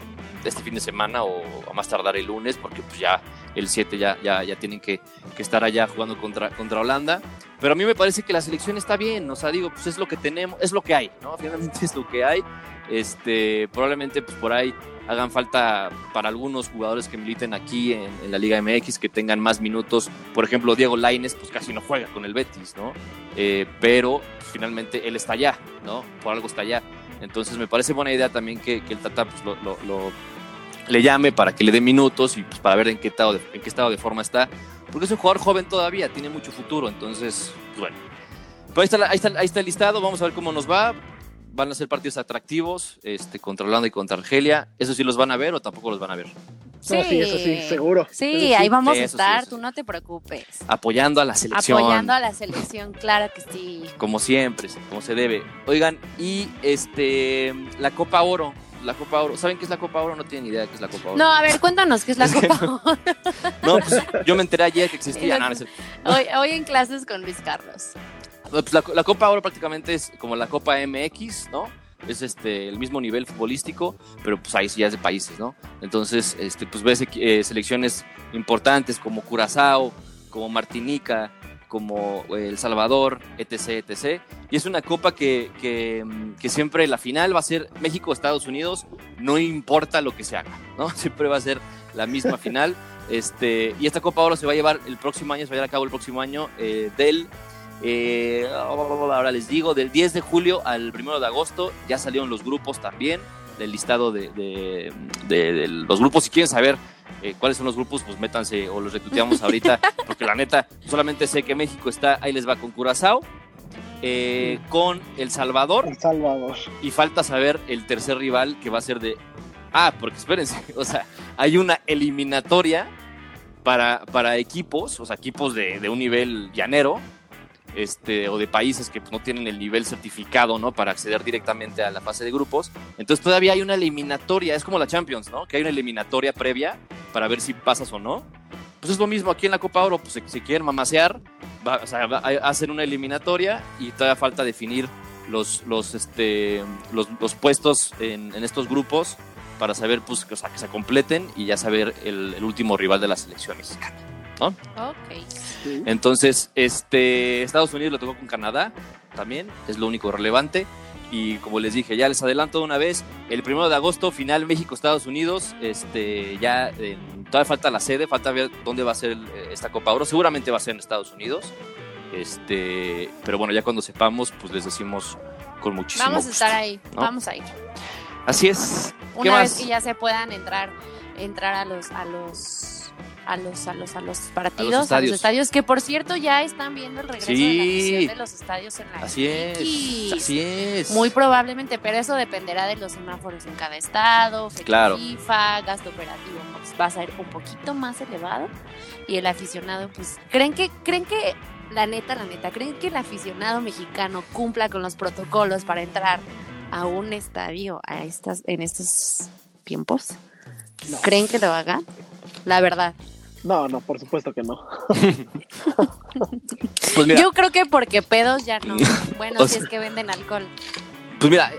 este fin de semana o a más tardar el lunes, porque pues ya el 7 ya, ya, ya tienen que, que estar allá jugando contra, contra Holanda. Pero a mí me parece que la selección está bien, o sea, digo, pues es lo que tenemos, es lo que hay, ¿no? Finalmente es lo que hay. Este, probablemente pues por ahí hagan falta para algunos jugadores que militen aquí en, en la Liga MX, que tengan más minutos. Por ejemplo, Diego Laines, pues casi no juega con el Betis, ¿no? Eh, pero pues, finalmente él está allá, ¿no? Por algo está allá. Entonces me parece buena idea también que, el Tata pues, lo, le llame para que le dé minutos y pues, para ver en qué, estado de, en qué estado de forma está. Porque es un jugador joven todavía, tiene mucho futuro. Entonces, pues, bueno. Pero ahí está, ahí, ahí está el listado, vamos a ver cómo nos va. Van a ser partidos atractivos este, contra Holanda y contra Argelia. ¿Eso sí los van a ver o tampoco los van a ver? Sí, No, sí, eso sí, seguro. Sí, ahí vamos Sí, a sí, estar, tú no te preocupes. Apoyando a la selección. Apoyando a la selección, claro que sí. Como siempre, como se debe. Oigan, y este la Copa Oro. La Copa Oro. ¿Saben qué es la Copa Oro? No tienen idea de qué es la Copa Oro. No, a ver, cuéntanos qué es la Copa Oro. No, pues yo me enteré ayer que existía. No, no es cierto. Hoy, hoy en clases con Luis Carlos. Pues la, la Copa Oro prácticamente es como la Copa MX, ¿no? Es este el mismo nivel futbolístico, pero pues ahí sí ya es de países, ¿no? Entonces, este, pues ves eh, selecciones importantes como Curazao, como Martinica, como eh, El Salvador, etc, etc. Y es una copa que, mm, que siempre la final va a ser México-Estados Unidos, no importa lo que se haga, ¿no? Siempre va a ser la misma final. Este, y esta Copa Oro se va a llevar el próximo año, se va a llevar a cabo el próximo año eh, del eh, ahora les digo, del 10 de julio al 1 de agosto ya salieron los grupos también, del listado de, de- de- de los grupos. Si quieren saber eh, cuáles son los grupos, pues métanse o los retuiteamos ahorita, porque la neta, solamente sé que México está, ahí les va con Curazao, eh, con El Salvador, El Salvador. y falta saber el tercer rival que va a ser de... Ah, porque espérense, o sea, hay una eliminatoria para, para equipos, o sea, equipos de, de un nivel llanero, este, o de países que pues, no tienen el nivel certificado, ¿no? Para acceder directamente a la fase de grupos. Entonces todavía hay una eliminatoria, es como la Champions, ¿no? Que hay una eliminatoria previa para ver si pasas o no. Pues es lo mismo aquí en la Copa Oro, pues si, quieren mamasear, va, a una eliminatoria y todavía falta definir los, los, este, los, puestos en, estos grupos para saber, pues, que, se completen y ya saber el, último rival de la selección mexicana. Ok. Sí. Entonces, este, Estados Unidos lo tocó con Canadá también, es lo único relevante. Y como les dije, ya les adelanto de una vez, el primero de agosto, final México-Estados Unidos, este, ya eh, todavía falta la sede, falta ver dónde va a ser el- esta Copa Oro, seguramente va a ser en Estados Unidos, este, pero bueno, ya cuando sepamos, pues les decimos con muchísimo Vamos a gusto. estar ahí, ¿no? vamos a ir. Así es. ¿Qué Una vez más? que ya se puedan entrar, entrar a los, a los a los, a los, a los partidos, a los, estadios. estadios, que por cierto ya están viendo el regreso de la de los estadios en la Así es, así es. Muy probablemente, pero eso dependerá de los semáforos en cada estado, fecha Claro. FIFA, gasto operativo, pues, va a ser un poquito más elevado y el aficionado, pues, ¿creen que, creen que, la neta, la neta, creen que el aficionado mexicano cumpla con los protocolos para entrar a un estadio a estas, en estos tiempos? No. ¿Creen que lo hagan? La verdad. No, no, por supuesto que no. Pues mira, Yo creo que porque pedos ya no. Bueno, O si sea- es que venden alcohol. Pues mira,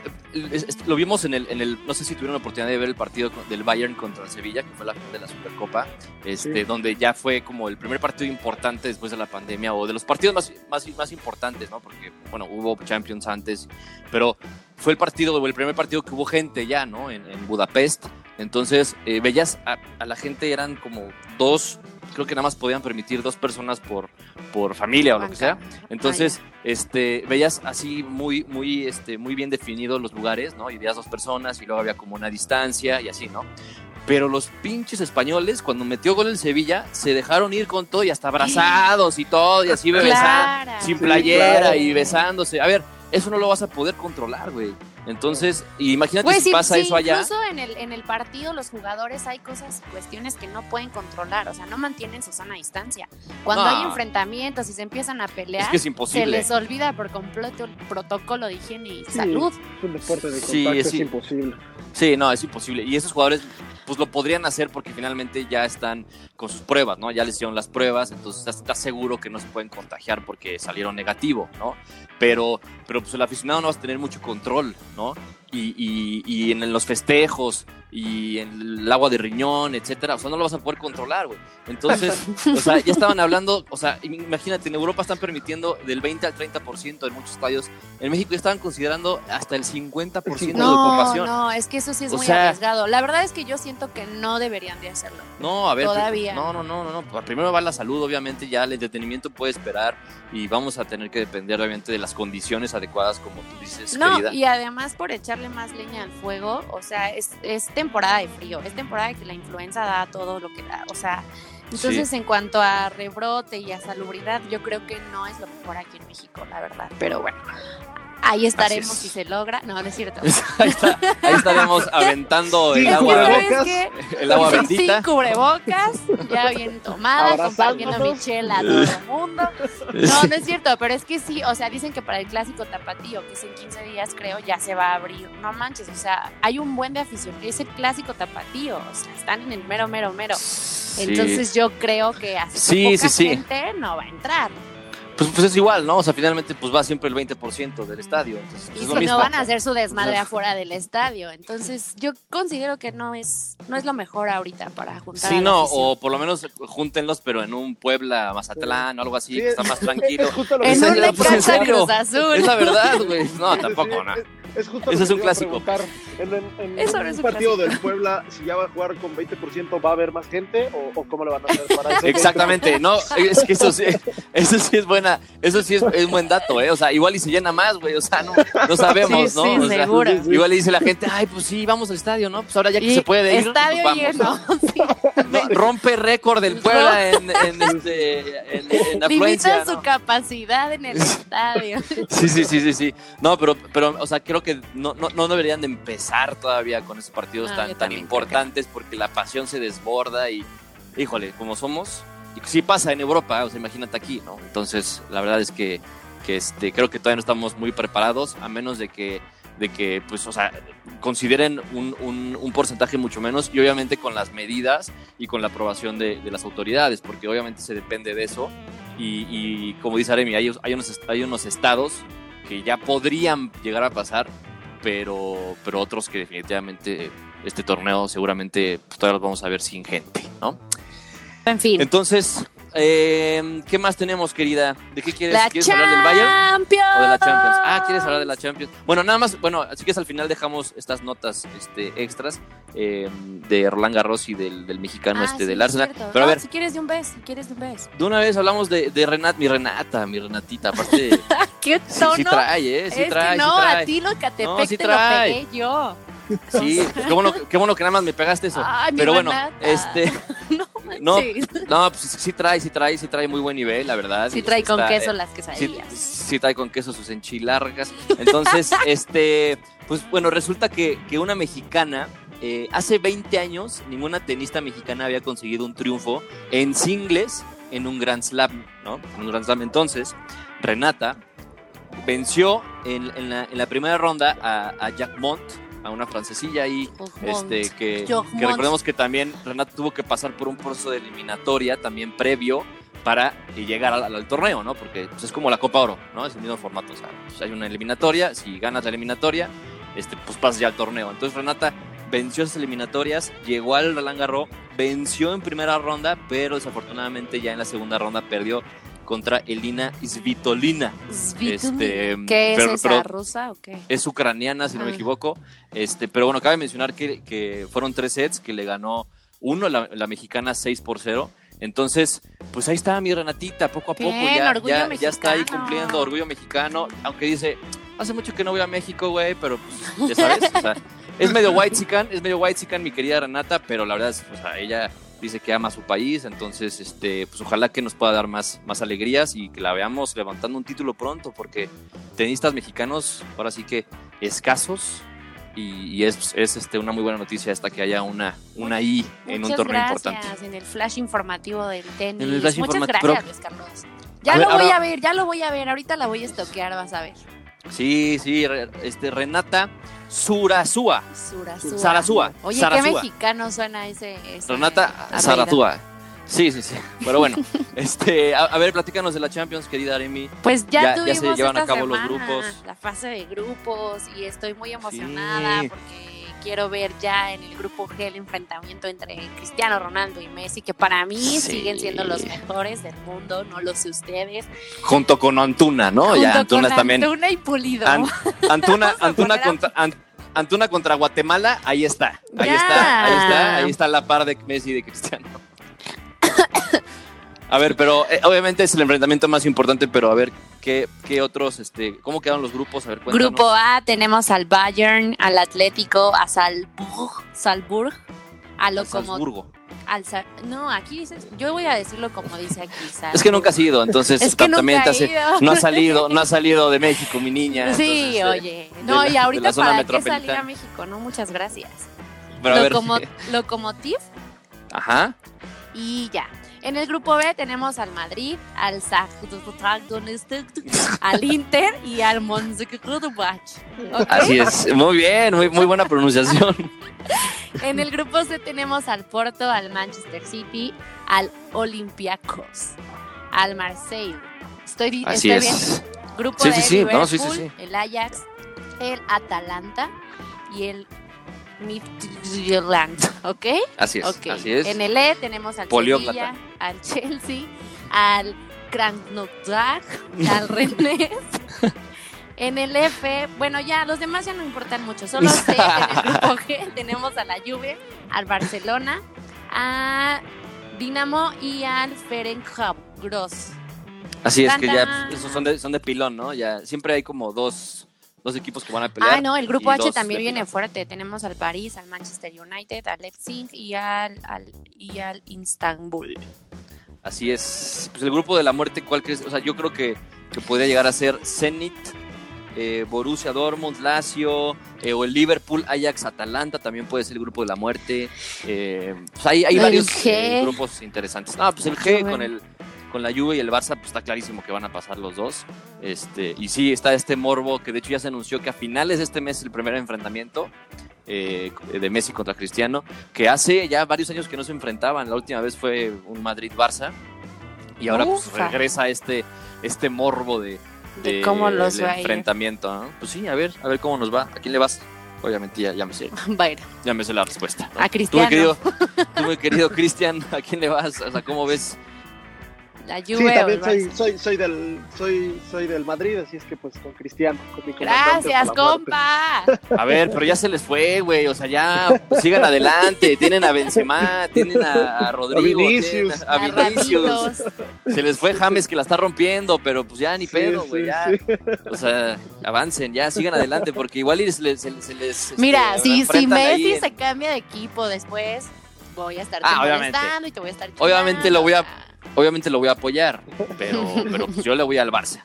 lo vimos en el, en el, no sé si tuvieron la oportunidad de ver el partido del Bayern contra el Sevilla, que fue la final de la Supercopa, este, Sí. donde ya fue como el primer partido importante después de la pandemia, o de los partidos más, más, más importantes, ¿no? Porque, bueno, hubo Champions antes, pero fue el partido, o el primer partido que hubo gente ya, ¿no? En, en Budapest. Entonces, eh, veías a, a la gente, eran como dos, creo que nada más podían permitir dos personas por, por familia o lo que sea. Entonces, este, veías así muy, muy, este, muy bien definidos los lugares, ¿no? Y veías dos personas y luego había como una distancia y así, ¿no? Pero los pinches españoles, cuando metió gol el Sevilla, se dejaron ir con todo y hasta abrazados y todo, y así besando, sin Sí, playera claro. y besándose. A ver, eso no lo vas a poder controlar, güey. Entonces, imagínate Güey, si pasa eso allá. Incluso en el, en el partido, los jugadores hay cosas, cuestiones que no pueden controlar, o sea, no mantienen su sana distancia. Cuando No. hay enfrentamientos y se empiezan a pelear, Es que es se les olvida por completo el protocolo de higiene y Sí, salud. Es un deporte de Sí, contacto, sí. es imposible. Sí, no, es imposible. Y esos jugadores, pues lo podrían hacer porque finalmente ya están con sus pruebas, ¿no? Ya les hicieron las pruebas, entonces estás, estás seguro que no se pueden contagiar porque salieron negativo, ¿no? Pero, pero pues el aficionado no vas a tener mucho control, ¿no? Y, y, y en los festejos y en el agua de riñón, etcétera, o sea, no lo vas a poder controlar, güey. Entonces, o sea, ya estaban hablando, o sea, imagínate, en Europa están permitiendo del 20 al 30% en muchos estadios. En México ya estaban considerando hasta el 50% de No, ocupación. no, es que eso sí es O muy sea- arriesgado. La verdad es que yo siento que no deberían de hacerlo. No, a ver. Todavía. No, no, no, no, no. Pues Primero va la salud, obviamente, ya el entretenimiento puede esperar y vamos a tener que depender, obviamente, de las condiciones adecuadas, como tú dices, No, querida. y además por echarle más leña al fuego, o sea, es, es temporada de frío, es temporada de que la influenza da todo lo que da, o sea, entonces en cuanto a rebrote y a salubridad, yo creo que no es lo mejor aquí en México, la verdad, pero bueno, Ahí estaremos Así es. si se logra. No, no es cierto. ahí, está- ahí estaremos aventando el agua, el agua Sin bendita. cubrebocas, ya bien tomada, compartiendo Abrazándonos. mi chela a todo el mundo. No, no es cierto, pero es que sí, o sea, dicen que para el clásico tapatío, que es en 15 días, creo, ya se va a abrir. No manches, o sea, hay un buen de afición. Es el clásico tapatío, o sea, están en el mero, mero, mero. Sí. Entonces yo creo que así Sí, poca sí, sí. gente no va a entrar. Pues, pues es igual, ¿no? O sea, finalmente pues va siempre el 20% del estadio. Entonces, pues, Y es lo si mismo. no van a hacer su desmadre Pues, afuera del estadio. Entonces, yo considero que no es, no es lo mejor ahorita para juntar. a Sí, la no, afición. o por lo menos júntenlos, pero en un Puebla, Mazatlán o algo así, Sí, que está más tranquilo. Es justo lo que En un pues, en Necaxa serio. Cruz Azul. Es la verdad, güey. No, tampoco, Sí, no. Es, justo Ese lo es un clásico. preguntar. En, en- en Eso un es un partido clásico. del Puebla, si ya va a jugar con 20%, ¿va a haber más gente o, o cómo le van a hacer para eso? Exactamente, no, es que eso sí, eso sí es buena, eso sí es, es buen dato, ¿eh? O sea, igual y se llena más, güey, o sea, no, no sabemos, Sí, ¿no? sí, O sea, seguro. Igual le dice la gente, ay, pues sí, vamos al estadio, ¿no? Pues ahora ya que Y se puede ir, estadio pues vamos. lleno. sí. No, rompe récord del Puebla en, en, este, en, en afluencia, su ¿no? capacidad en el estadio. Sí, sí, sí, sí, sí. No, pero, pero, o sea, creo que no, no, no deberían de empezar todavía con esos partidos No, tan, tan importantes porque la pasión se desborda y, híjole, como somos, y sí pasa en Europa, o sea, imagínate aquí, ¿no? Entonces, la verdad es que, que este, creo que todavía no estamos muy preparados, a menos de que, de que pues, o sea, consideren un, un, un porcentaje mucho menos y obviamente con las medidas y con la aprobación de, de las autoridades, porque obviamente se depende de eso. Y, y como dice Aremi, hay, hay, unos, hay unos estados que ya podrían llegar a pasar, pero, pero otros que definitivamente este torneo seguramente pues, todavía los vamos a ver sin gente, ¿no? En fin. Entonces, eh, ¿qué más tenemos, querida? ¿De qué quieres? La ¿Quieres hablar del Bayern? Champions. O de la Champions. Ah, ¿quieres hablar de la Champions? Bueno, nada más, bueno, así que al final dejamos estas notas este, extras eh, de Roland Garros y del, del mexicano Ah, este sí, del Arsenal. cierto. Pero a No, ver, Si quieres de un beso, si quieres de un beso. de una vez hablamos de, de Renat, mi Renata, mi Renatita. Aparte, ¿Qué tono? sí trae, ¿eh? Sí trae, que sí no, trae. a ti lo Catepec No, sí te lo pegué yo. Sí, qué bueno, qué bueno que nada más me pegaste eso. Ay, mi Pero bueno, Renata. este, No, No, no, pues sí trae, sí trae, sí trae muy buen nivel, la verdad. Sí trae con Está, queso eh, las sí, quesadillas. sí trae con queso sus enchilargas. Entonces, este, pues bueno, resulta que, que una mexicana, eh, hace 20 años, ninguna tenista mexicana había conseguido un triunfo en singles en un Grand Slam, ¿no? En un Grand Slam. Entonces, Renata venció en, en la, en la primera ronda a, a Jack Mont, a una francesilla ahí, este, que, recordemos que también Renata tuvo que pasar por un proceso de eliminatoria también previo para llegar al, al torneo, ¿no? Porque pues, es como la Copa Oro, ¿no? Es el mismo formato, o sea, pues, hay una eliminatoria, si ganas la eliminatoria, este, pues pasas ya al torneo. Entonces Renata venció esas eliminatorias, llegó al Roland Garros, venció en primera ronda, pero desafortunadamente ya en la segunda ronda perdió contra Elina Svitolina. Este, ¿Qué es pero- esa pero- rusa o qué? es ucraniana, si no me Ah. equivoco. Este, pero bueno, cabe mencionar que, que fueron tres sets que le ganó uno, la, la mexicana 6 por 0. Entonces, pues ahí está mi Renatita, poco a poco Bien, ya, ya, ya está ahí cumpliendo orgullo mexicano. Aunque dice, hace mucho que no voy a México, güey, pero pues, ya sabes, o sea, es medio white es medio white mi querida Renata, pero la verdad es, o sea, ella dice que ama su país, entonces, este, pues ojalá que nos pueda dar más, más alegrías y que la veamos levantando un título pronto, porque tenistas mexicanos, ahora sí que escasos, y, y es, es este, una muy buena noticia esta que haya una, una I en un torneo gracias, importante. en el flash informativo del tenis. En el flash Muchas gracias, pero- Luis Carlos. Ya lo ver, voy ahora- a ver, ya lo voy a ver. Ahorita la voy a estoquear, vas a ver. Sí, sí, este, Renata Surazúa. Surazúa. Sarazúa, Oye, Sarazúa. qué mexicano suena ese. ese Renata. Sarazúa. Sí, sí, sí. Pero bueno, este, a, a ver, platícanos de la Champions, querida Aremi. Pues ya, Ya- ya se llevan a cabo los grupos. la fase de grupos y estoy muy emocionada Sí. porque quiero ver ya en el grupo G el enfrentamiento entre Cristiano Ronaldo y Messi, que para mí Sí. siguen siendo los mejores del mundo, no lo sé ustedes. Junto con Antuna, ¿no? ya Antuna con también. Antuna y Pulido. An- Antuna, Antuna contra. Antuna contra Guatemala, ahí está, ahí está, ahí está, ahí está la par de Messi y de Cristiano. A ver, pero eh, obviamente es el enfrentamiento más importante, pero a ver, ¿qué, qué otros, este, cómo quedaron los grupos? A ver, cuéntanos. Grupo A tenemos al Bayern, al Atlético, a Salzburg, Salzburg a A No, aquí dices, yo voy a decirlo como dice aquí. Es que nunca has ido, entonces Es que nunca hace- no ha salido, no ha salido de México, mi niña. Sí, entonces, eh, oye. No, la- y ahorita para qué salir a México, ¿no? Muchas gracias. Pero Locomotiv ajá, y ya. En el grupo B tenemos al Madrid, al al Inter y al Mönchengladbach. ¿ok? así es, muy bien, muy, muy buena pronunciación. En el grupo C tenemos al Porto, al Manchester City, al Olympiacos, al Marseille. Estoy, Así estoy es. bien. Grupo Sí, D, sí, sí, Liverpool, no, sí, sí, sí. el Ajax, el Atalanta y el Midtjylland, ¿ok? Así es, así es. En el E tenemos al. Sevilla, al Chelsea, al Krasnodar, al Rennes. En el F, bueno, ya los demás ya no importan mucho. Solo que en el grupo G tenemos a la Juve, al Barcelona, a Dinamo y al Ferencváros. Así es que ya esos son de, son de pilón, ¿no? Ya siempre hay como dos, dos equipos que van a pelear. Ah, no, el grupo H también viene fuerte. Tenemos al París, al Manchester United, al Leipzig y al, al, y al Istanbul. Así es. Pues el grupo de la muerte, ¿cuál crees? O sea, yo creo que, que podría llegar a ser Zenit, eh, Borussia Dortmund, Lazio, eh, o el Liverpool, Ajax, Atalanta, también puede ser el grupo de la muerte. Eh, pues hay, hay varios grupos interesantes. No, pues el G con el con la Juve y el Barça, pues está clarísimo que van a pasar los dos. Este, y sí, está este morbo que de hecho ya se anunció que a finales de este mes el primer enfrentamiento eh, de Messi contra Cristiano, que hace ya varios años que no se enfrentaban. La última vez fue un Madrid-Barça. Y ahora pues, regresa este, este morbo de, De cómo los va a ir. enfrentamiento. ¿no? Pues sí, a ver, a ver cómo nos va. ¿A quién le vas? Obviamente ya, ya me sé, Bueno, ya me sé la respuesta. ¿no? a Tú, Cristiano. mi querido, tú, mi querido Cristian, ¿a quién le vas? O sea, ¿cómo ves? La Sí, Juve el también soy, soy, soy, del, soy, soy del Madrid, así es que pues con Cristiano, con mi Gracias, compa. A ver, pero ya se les fue, güey. O sea, ya pues, sigan adelante. Tienen a Benzema, tienen a, a Rodrigo, A Vinicius. a, A Vinicius. Se les fue James que la está rompiendo, pero pues ya ni Sí, pedo, sí, güey. ya. sí. O sea, avancen, ya sigan adelante, porque igual se les. se les- se les, este, Mira, si, si Messi en- se cambia de equipo después, voy a estar Ah, obviamente. y te voy a estar Obviamente lo voy a-. Obviamente lo voy a apoyar, pero, pero pues yo le voy al Barça.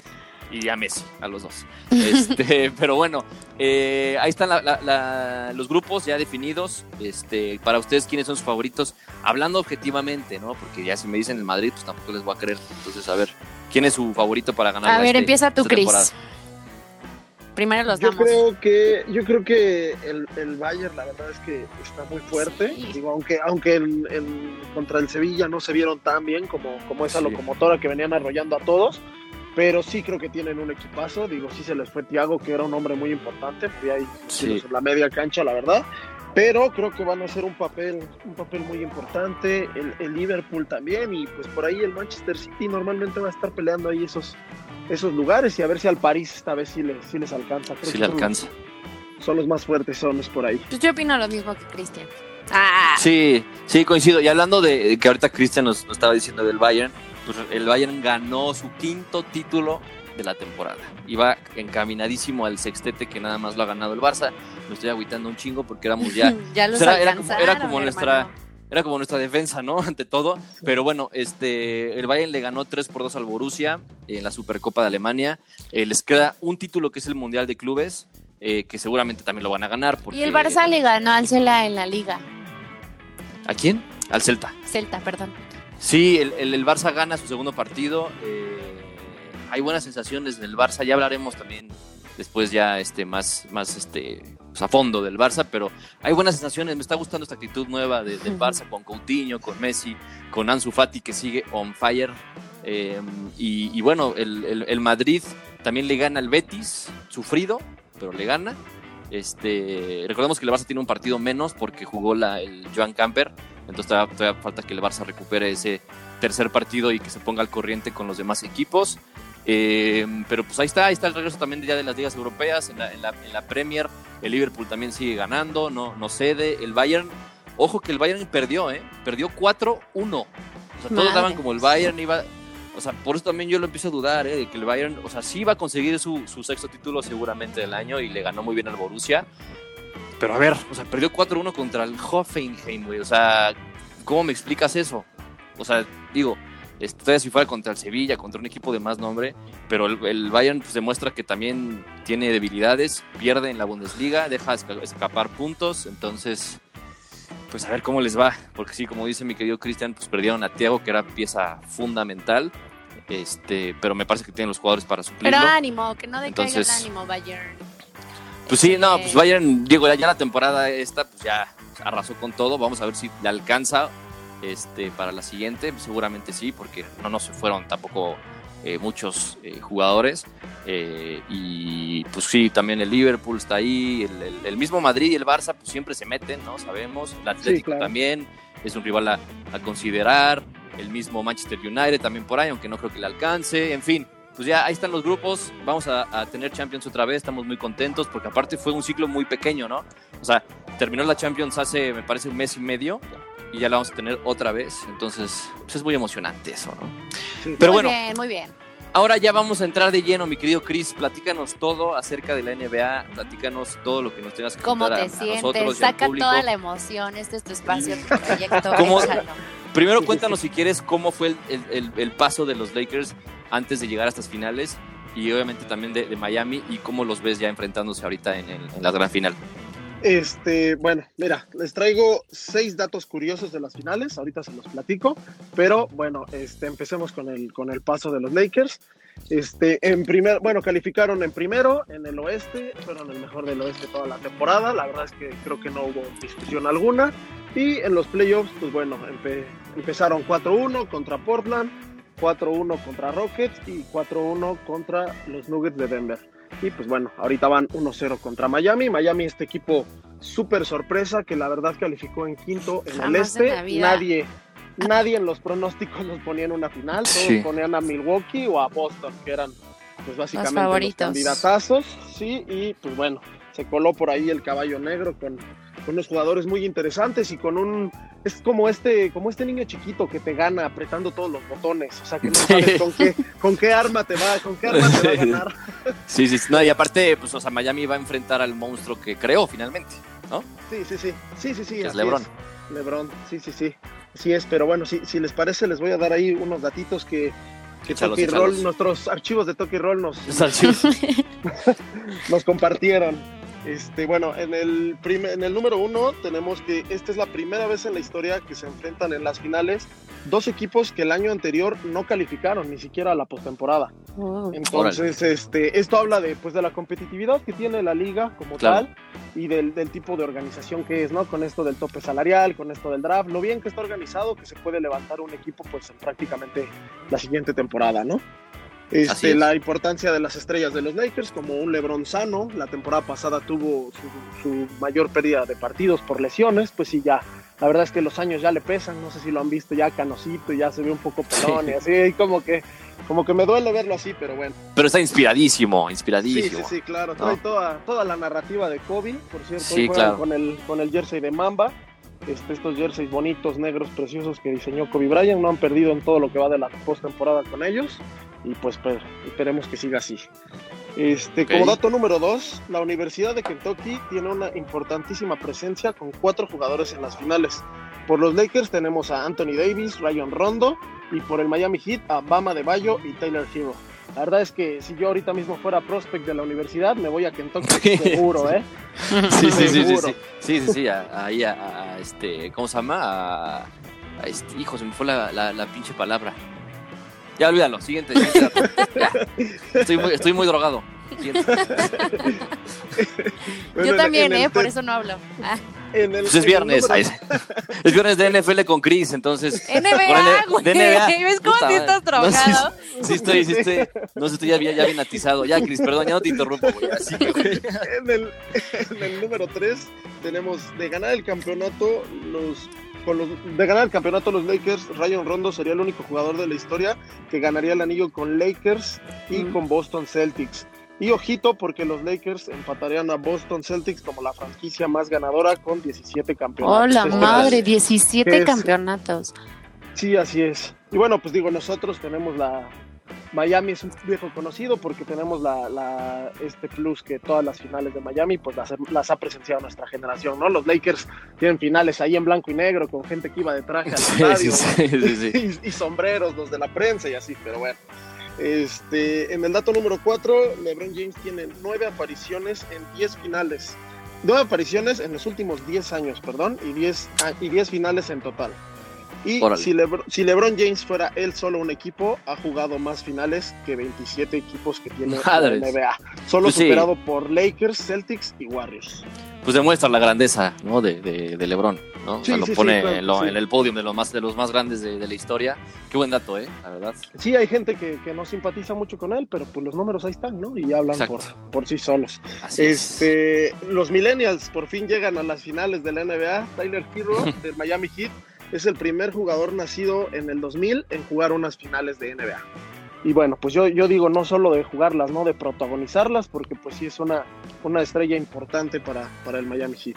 Y a Messi, a los dos. Este, pero bueno, eh, ahí están la- la- la- los grupos ya definidos. Este, para ustedes, ¿quiénes son sus favoritos? Hablando objetivamente, ¿no? Porque ya si me dicen el Madrid, pues tampoco les voy a creer. Entonces, a ver, ¿quién es su favorito para ganar? A ver, este- empieza tú, Cris. Primero los Yo damos. creo que, yo creo que el, el Bayern la verdad es que está muy fuerte. Sí. Digo, aunque, aunque en- en- contra el Sevilla no se vieron tan bien como, como esa Sí. locomotora que venían arrollando a todos. Pero sí creo que tienen un equipazo. Digo, sí se les fue Thiago, que era un hombre muy importante. Fui ahí Sí. en la media cancha, la verdad. Pero creo que van a hacer un papel, un papel muy importante. El, el Liverpool también. Y pues por ahí el Manchester City normalmente va a estar peleando ahí esos, esos lugares. Y a ver si al París esta vez sí les, sí les alcanza. Creo Sí le los- alcanza. son los más fuertes, son los por ahí. Pues yo opino lo mismo que Cristian. Ah, Sí, sí, coincido. Y hablando de que ahorita Cristian nos, nos estaba diciendo del Bayern, pues el Bayern ganó su quinto título de la temporada. Iba encaminadísimo al sextete que nada más lo ha ganado el Barça. Me estoy agüitando un chingo porque éramos ya ya los Pues era- era como- era alcanzaron, como nuestra- hermano. Era como nuestra defensa, ¿no? Ante todo. Pero bueno, este, el Bayern le ganó 3 por 2 al Borussia en la Supercopa de Alemania. Eh, les queda un título que es el Mundial de Clubes, eh, que seguramente también lo van a ganar. Porque, Y el Barça le ganó al Cela en la liga. ¿A quién? Al Celta. Celta, perdón. Sí, el, el- el Barça gana su segundo partido. eh, hay buenas sensaciones en el Barça. Ya hablaremos también después ya este más más este pues, a fondo del Barça, pero hay buenas sensaciones. Me está gustando esta actitud nueva de- del Barça con Coutinho, con Messi, con Ansu Fati que sigue on fire. eh, y, y bueno, el, el- el Madrid también le gana al Betis, sufrido, pero le gana. Este, recordemos que el Barça tiene un partido menos porque jugó la, el Joan Camper, entonces todavía, todavía falta que el Barça recupere ese tercer partido y que se ponga al corriente con los demás equipos. Eh, pero pues ahí está, ahí está el regreso también ya de las ligas europeas, en la, en la- en la Premier, el Liverpool también sigue ganando, no, no cede, el Bayern, ojo que el Bayern perdió, ¿eh? perdió 4-1, o sea, todos daban como el Bayern iba, o sea, por eso también yo lo empiezo a dudar, ¿eh? de que el Bayern, o sea, sí va a conseguir su, su sexto título seguramente del año y le ganó muy bien al Borussia, pero a ver, o sea, perdió 4-1 contra el Hoffenheim, güey, o sea, ¿cómo me explicas eso? O sea, digo, todavía si fuera contra el Sevilla, contra un equipo de más nombre, pero el, Bayern pues, demuestra que también tiene debilidades, pierde en la Bundesliga, deja escapar puntos, entonces, pues a ver cómo les va, porque sí, como dice mi querido Cristian, pues perdieron a Thiago, que era pieza fundamental, este, pero me parece que tienen los jugadores para suplirlo. Pero ánimo, que no decaiga el ánimo Bayern. Pues sí, no, pues Bayern, digo, ya, ya la temporada esta, pues ya arrasó con todo, vamos a ver si le alcanza este, para la siguiente, seguramente sí, porque no nos fueron tampoco eh, muchos eh, jugadores. Eh, y pues sí, también el Liverpool está ahí, el, mismo Madrid y el Barça pues siempre se meten, ¿no? Sabemos, el Atlético también es un rival a, considerar, el mismo Manchester United también por ahí, aunque no creo que le alcance, en fin. Pues ya ahí están los grupos, vamos a, a tener Champions otra vez, estamos muy contentos porque aparte fue un ciclo muy pequeño, ¿no? O sea, terminó la Champions hace, me parece, un mes y medio y ya la vamos a tener otra vez. Entonces, pues es muy emocionante eso, ¿no? Pero muy bien, muy bien. Ahora ya vamos a entrar de lleno, mi querido Chris. Platícanos todo acerca de la NBA. Platícanos todo lo que nos tengas que ¿Cómo contar te sientes? Saca toda la emoción. Este es tu espacio, tu proyecto. Primero cuéntanos si quieres cómo fue el, el, paso de los Lakers antes de llegar a estas finales y obviamente también de, Miami y cómo los ves ya enfrentándose ahorita en, en la gran final. Este, bueno, mira, les traigo seis datos curiosos de las finales, ahorita se los platico, pero bueno, este, empecemos con el, con el paso de los Lakers. Este, en primer, bueno, calificaron en primero en el oeste, fueron el mejor del oeste toda la temporada, la verdad es que creo que no hubo discusión alguna. Y en los playoffs, pues bueno, empezaron 4-1 contra Portland, 4-1 contra Rockets y 4-1 contra los Nuggets de Denver. Y pues bueno, ahorita van 1-0 contra Miami. Miami, este equipo súper sorpresa que la verdad calificó en quinto en el este. nadie, nadie en los pronósticos los ponía en una final. Todos ponían a Milwaukee o a Boston, que eran pues básicamente los, candidatazos. Sí, y pues bueno, se coló por ahí el caballo negro con, con unos jugadores muy interesantes y con un es como este, como este niño chiquito que te gana apretando todos los botones, o sea que no sabes con qué, con qué arma te va, con qué arma te va a ganar. Sí, sí, no, y aparte, pues, o sea, Miami va a enfrentar al monstruo que creó finalmente, ¿no? Sí, sí, sí, sí, sí, sí. es LeBron. LeBron, sí, sí, sí. Así es, pero bueno, si, si les parece, les voy a dar ahí unos datitos que, que Roll, nuestros archivos de Toki Roll nos, nos compartieron. Este, bueno, en el, en el número uno tenemos que esta es la primera vez en la historia que se enfrentan en las finales dos equipos que el año anterior no calificaron ni siquiera a la postemporada. Entonces, este, esto habla de, pues, de la competitividad que tiene la liga como tal y del, del, tipo de organización que es, ¿no? Con esto del tope salarial, con esto del draft, lo bien que está organizado, que se puede levantar un equipo pues en prácticamente la siguiente temporada, ¿no? Este, la importancia de las estrellas de los Lakers, como un LeBron sano, la temporada pasada tuvo su, mayor pérdida de partidos por lesiones, pues sí, ya, la verdad es que los años ya le pesan, no sé si lo han visto ya canosito, ya se ve un poco pelón y así, como que, como que me duele verlo así, pero bueno. Pero está inspiradísimo, inspiradísimo. Sí, sí, sí, claro, trae toda, toda la narrativa de Kobe, por cierto, sí, claro. con, el, con el jersey de Mamba, este, estos jerseys bonitos, negros, preciosos que diseñó Kobe Bryant, no han perdido en todo lo que va de la postemporada con ellos y pues, esperemos que siga así. Este, Como dato número dos, la Universidad de Kentucky tiene una importantísima presencia con cuatro jugadores en las finales. Por los Lakers tenemos a Anthony Davis, Ryan Rondo y por el Miami Heat a Bama de Bayo y Taylor Hero. La verdad es que si yo ahorita mismo fuera prospect de la universidad, me voy a Kentucky seguro, ¿eh? Sí, sí, sí, sí, sí, sí, sí, sí, ahí a, este, ¿cómo se llama? A, este, hijo, se me fue la, la, la pinche palabra. Ya olvídalo, siguiente. Estoy, muy, estoy muy drogado. Yo también, ¿eh? Por eso no hablo. Ah. pues es viernes. Es viernes de NFL con Chris, entonces. NBA, güey. ¿Ves cómo si estás drogado? sí, estoy, sí estoy. No sé, estoy ya, ya bien atizado. Ya, Chris, perdón, ya no te interrumpo, güey. Así, güey. En, el, en el número 3 tenemos de ganar el campeonato los de ganar el campeonato los Lakers, Ryan Rondo sería el único jugador de la historia que ganaría el anillo con Lakers y con Boston Celtics. Y ojito porque los Lakers empatarían a Boston Celtics como la franquicia más ganadora con 17 campeonatos. ¡Hola madre! 17 campeonatos. Sí, así es. Y bueno, pues digo, nosotros tenemos la, Miami es un viejo conocido porque tenemos la, la, este plus que todas las finales de Miami pues las, las, ha presenciado nuestra generación, ¿no? Los Lakers tienen finales ahí en blanco y negro con gente que iba de traje al estadio sí, sí, y, y, sombreros, los de la prensa y así, pero bueno. Este, en el dato número 4, LeBron James tiene nueve apariciones en 10 finales. Nueve apariciones en los últimos 10 años, perdón, y 10, y 10 finales en total. Y si Lebron, si LeBron, James fuera él solo un equipo, ha jugado más finales que 27 equipos que tiene Madres. la NBA. Solo Pues sí. superado por Lakers, Celtics y Warriors. Pues demuestra la grandeza ¿no? de, de, de LeBron, ¿no? O sea, Sí, lo sí, pone sí, claro, en, lo- sí. en el podio de los más, de los más grandes de, de la historia. Qué buen dato, ¿eh? La verdad. Sí, hay gente que, que no simpatiza mucho con él, pero pues los números ahí están, ¿no? Y hablan por, por sí solos. Así es. Este, los Millennials por fin llegan a las finales de la NBA. Tyler Hero del Miami Heat es el primer jugador nacido en el 2000 en jugar unas finales de NBA. Y bueno, pues yo, yo digo no solo de jugarlas, no de protagonizarlas, porque pues sí es una, una estrella importante para, para el Miami Heat.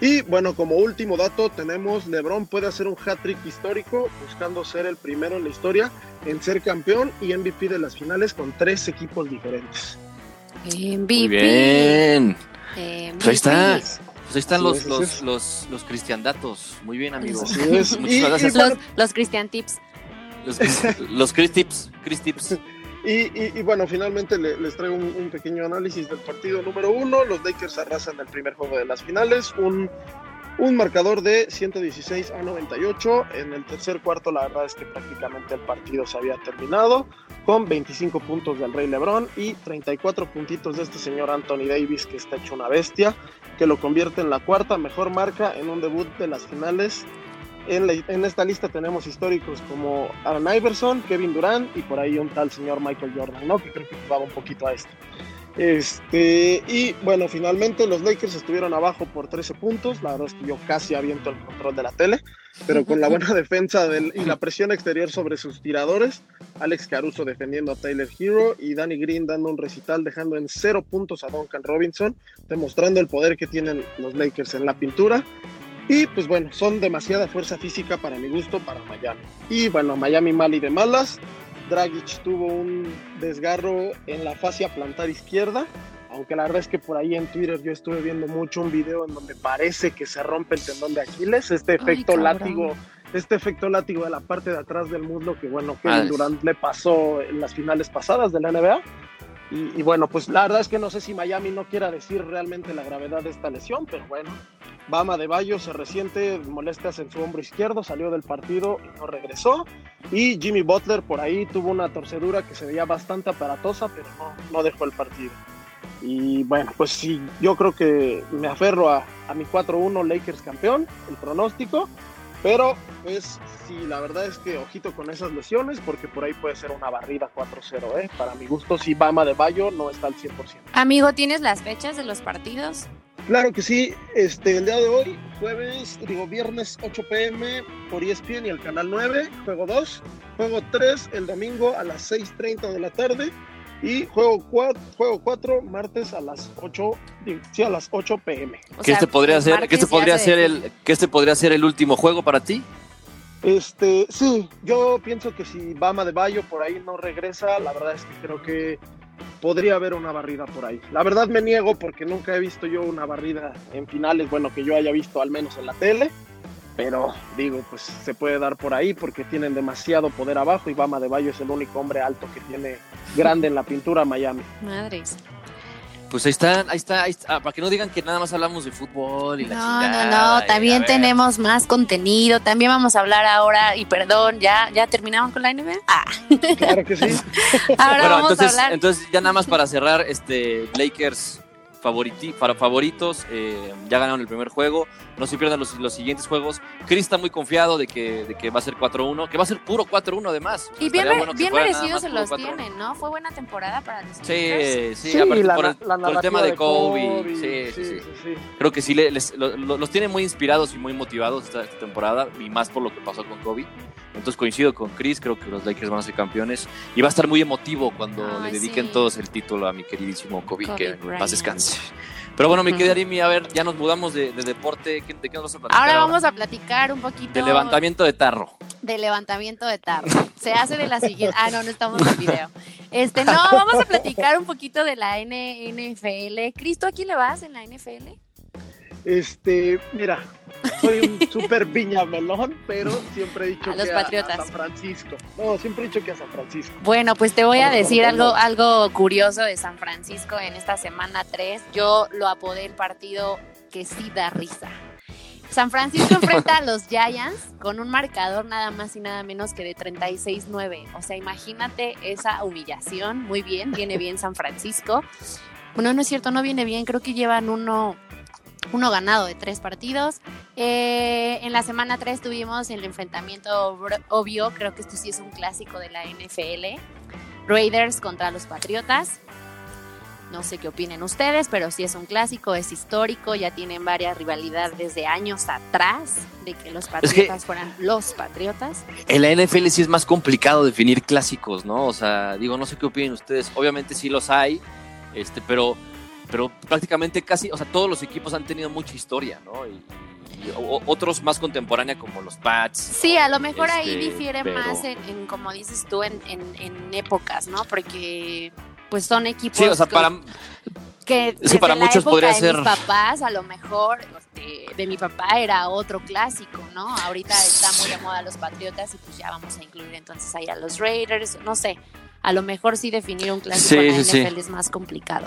Y bueno, como último dato tenemos LeBron puede hacer un hat-trick histórico buscando ser el primero en la historia en ser campeón y MVP de las finales con tres equipos diferentes. MVP. Muy bien. MVP. Pues ahí está. Pues ahí están Sí, los, sí, los, los, los cristiandatos. Muy bien, amigo. Es. Y- y gracias. bueno, Los, los Christian Tips. Los, los Chris Tips. Chris Tips. Y, y- y bueno, finalmente le- les traigo un, un pequeño análisis del partido número uno. Los Lakers arrasan el primer juego de las finales. Un, un marcador de 116 a 98. En el tercer cuarto, la verdad es que prácticamente el partido se había terminado. Con 25 puntos del Rey Lebron y 34 puntitos de este señor Anthony Davis, que está hecho una bestia, que lo convierte en la cuarta mejor marca en un debut de las finales en esta lista tenemos históricos como Aaron Iverson, Kevin Durant y por ahí un tal señor Michael Jordan, ¿no? Que creo que jugaba un poquito a esto. Este, y bueno, finalmente los Lakers estuvieron abajo por 13 puntos. La verdad es que yo casi aviento el control de la tele, pero con la buena defensa del- y la presión exterior sobre sus tiradores, Alex Caruso defendiendo a Tyler Hero y Danny Green dando un recital, dejando en cero puntos a Duncan Robinson, demostrando el poder que tienen los Lakers en la pintura. Y pues bueno, son demasiada fuerza física para mi gusto para Miami. Y bueno, Miami mal y de malas. Dragic tuvo un desgarro en la fascia plantar izquierda. Aunque la verdad es que por ahí en Twitter yo estuve viendo mucho un video en donde parece que se rompe el tendón de Aquiles. Este efecto látigo, este efecto látigo de la parte de atrás del muslo que bueno, Kevin Madres. Durant le pasó en las finales pasadas de la NBA. Y, y bueno, pues la verdad es que no sé si Miami no quiera decir realmente la gravedad de esta lesión, pero bueno, Bama de Bayo se resiente molestias en su hombro izquierdo, salió del partido y no regresó. Y Jimmy Butler por ahí tuvo una torcedura que se veía bastante aparatosa, pero no, no dejó el partido. Y bueno, pues sí, yo creo que me aferro a, a mi 4-1 Lakers campeón, el pronóstico. Pero pues sí, la verdad es que ojito con esas lesiones, porque por ahí puede ser una barrida 4-0, ¿eh? Para mi gusto, si Bama de Bayo no está al 100%. Amigo, ¿tienes las fechas de los partidos? Claro que sí, este, el día de hoy, jueves, digo viernes 8 pm por ESPN y el canal 9, juego 2, juego 3 el domingo a las 6.30 de la tarde y juego 4, juego 4 martes a las 8, digo, sí, a las 8 pm. O ¿Qué sea, este podría ser, que este podría se ser el, que este podría ser el último juego para ti? Este, sí, yo pienso que si Bama de Bayo por ahí no regresa, la verdad es que creo que podría haber una barrida por ahí. La verdad me niego porque nunca he visto yo una barrida en finales, bueno, que yo haya visto al menos en la tele, pero digo, pues se puede dar por ahí porque tienen demasiado poder abajo y Bama de Bayo es el único hombre alto que tiene grande en la pintura Miami. Madres. Pues ahí están, ahí está, ahí está. Ah, para que no digan que nada más hablamos de fútbol y la No, chingada. no, no, también tenemos más contenido, también vamos a hablar ahora, y perdón, ¿ya, ya terminaron con la NBA? Ah, Claro que sí. ahora Bueno, vamos entonces, a hablar. entonces ya nada más para cerrar, este Lakers favoriti, para favoritos, eh, ya ganaron el primer juego, no se pierdan los, los siguientes juegos. Chris está muy confiado de que, de que va a ser 4-1, que va a ser puro 4-1 además. y bien, bueno bien merecidos se los 4-1. tienen, ¿no? Fue buena temporada para los Lakers. Sí, sí, Sí, aparte la- por, el, la por el tema de Kobe. Kobe, Sí, sí, sí. sí, sí. Creo que sí le- les- lo- lo- los tiene muy inspirados y muy motivados esta, esta temporada, y más por lo que pasó con Kobe. Entonces coincido con Chris, creo que los Lakers van a ser campeones. Y va a estar muy emotivo cuando Ay, le dediquen sí. todos el título a mi queridísimo Kobe, Kobe que Bryant. paz descanse. Pero bueno, mi Ujú. querida Arimi, a ver, ya nos mudamos de, de deporte. ¿Qué- ¿De qué nos vas a platicar? Ahora vamos a platicar un poquito De levantamiento de tarro. de levantamiento de tarro. Se hace de la siguiente. Ah, no, no estamos en video. Este, no, vamos a platicar un poquito de la NFL. Cristo, ¿a quién le vas en la NFL? Este, mira, soy un súper viñamelón, pero siempre he dicho A los que Patriotas. A, San Francisco. No, siempre he dicho que a San Francisco. Bueno, pues te voy a decir algo, algo curioso de San Francisco en esta semana 3. Yo lo apodé el partido que sí da risa. San Francisco enfrenta a los Giants con un marcador nada más y nada menos que de 36-9. O sea, imagínate esa humillación. Muy bien, viene bien San Francisco. Bueno, no es cierto, no viene bien. Creo que llevan uno, uno ganado de tres partidos. Eh, en la semana 3 tuvimos el enfrentamiento obvio. Creo que esto sí es un clásico de la NFL. Raiders contra los Patriotas. No sé qué opinen ustedes, pero sí es un clásico, es histórico, ya tienen varias rivalidades desde años atrás de que los Patriotas fueran los Patriotas. En la NFL sí es más complicado definir clásicos, ¿no? O sea, digo, no sé qué opinen ustedes. Obviamente sí los hay, este, pero, pero prácticamente casi, o sea, todos los equipos han tenido mucha historia, ¿no? Y, otros más contemporánea como los Pats. Sí, a lo mejor ahí Este, difiere pero- más en, en, como dices tú, en, en- en épocas, ¿no? Porque pues son equipos Sí, o sea, que- para, que, Es que desde para la muchos época podría de ser- mis papás, a lo mejor este, de mi papá era otro clásico, ¿no? Ahorita está muy de moda los Patriotas y pues ya vamos a incluir entonces ahí a los Raiders, no sé. A lo mejor sí definir un clásico Sí, en la sí. NFL es más complicado.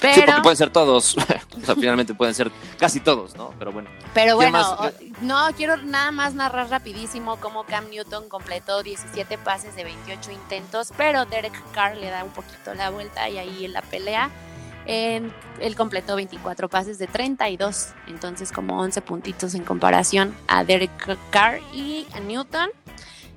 Sí, Pero, porque pueden ser todos. o sea, finalmente pueden ser casi todos, ¿no? Pero bueno. pero ¿Qué bueno, o- no, quiero nada más narrar rapidísimo cómo Cam Newton completó 17 pases de 28 intentos, pero Derek Carr le da un poquito la vuelta y ahí en la pelea. él completó 24 pases de 32, entonces como 11 puntitos en comparación a Derek Carr y a Newton.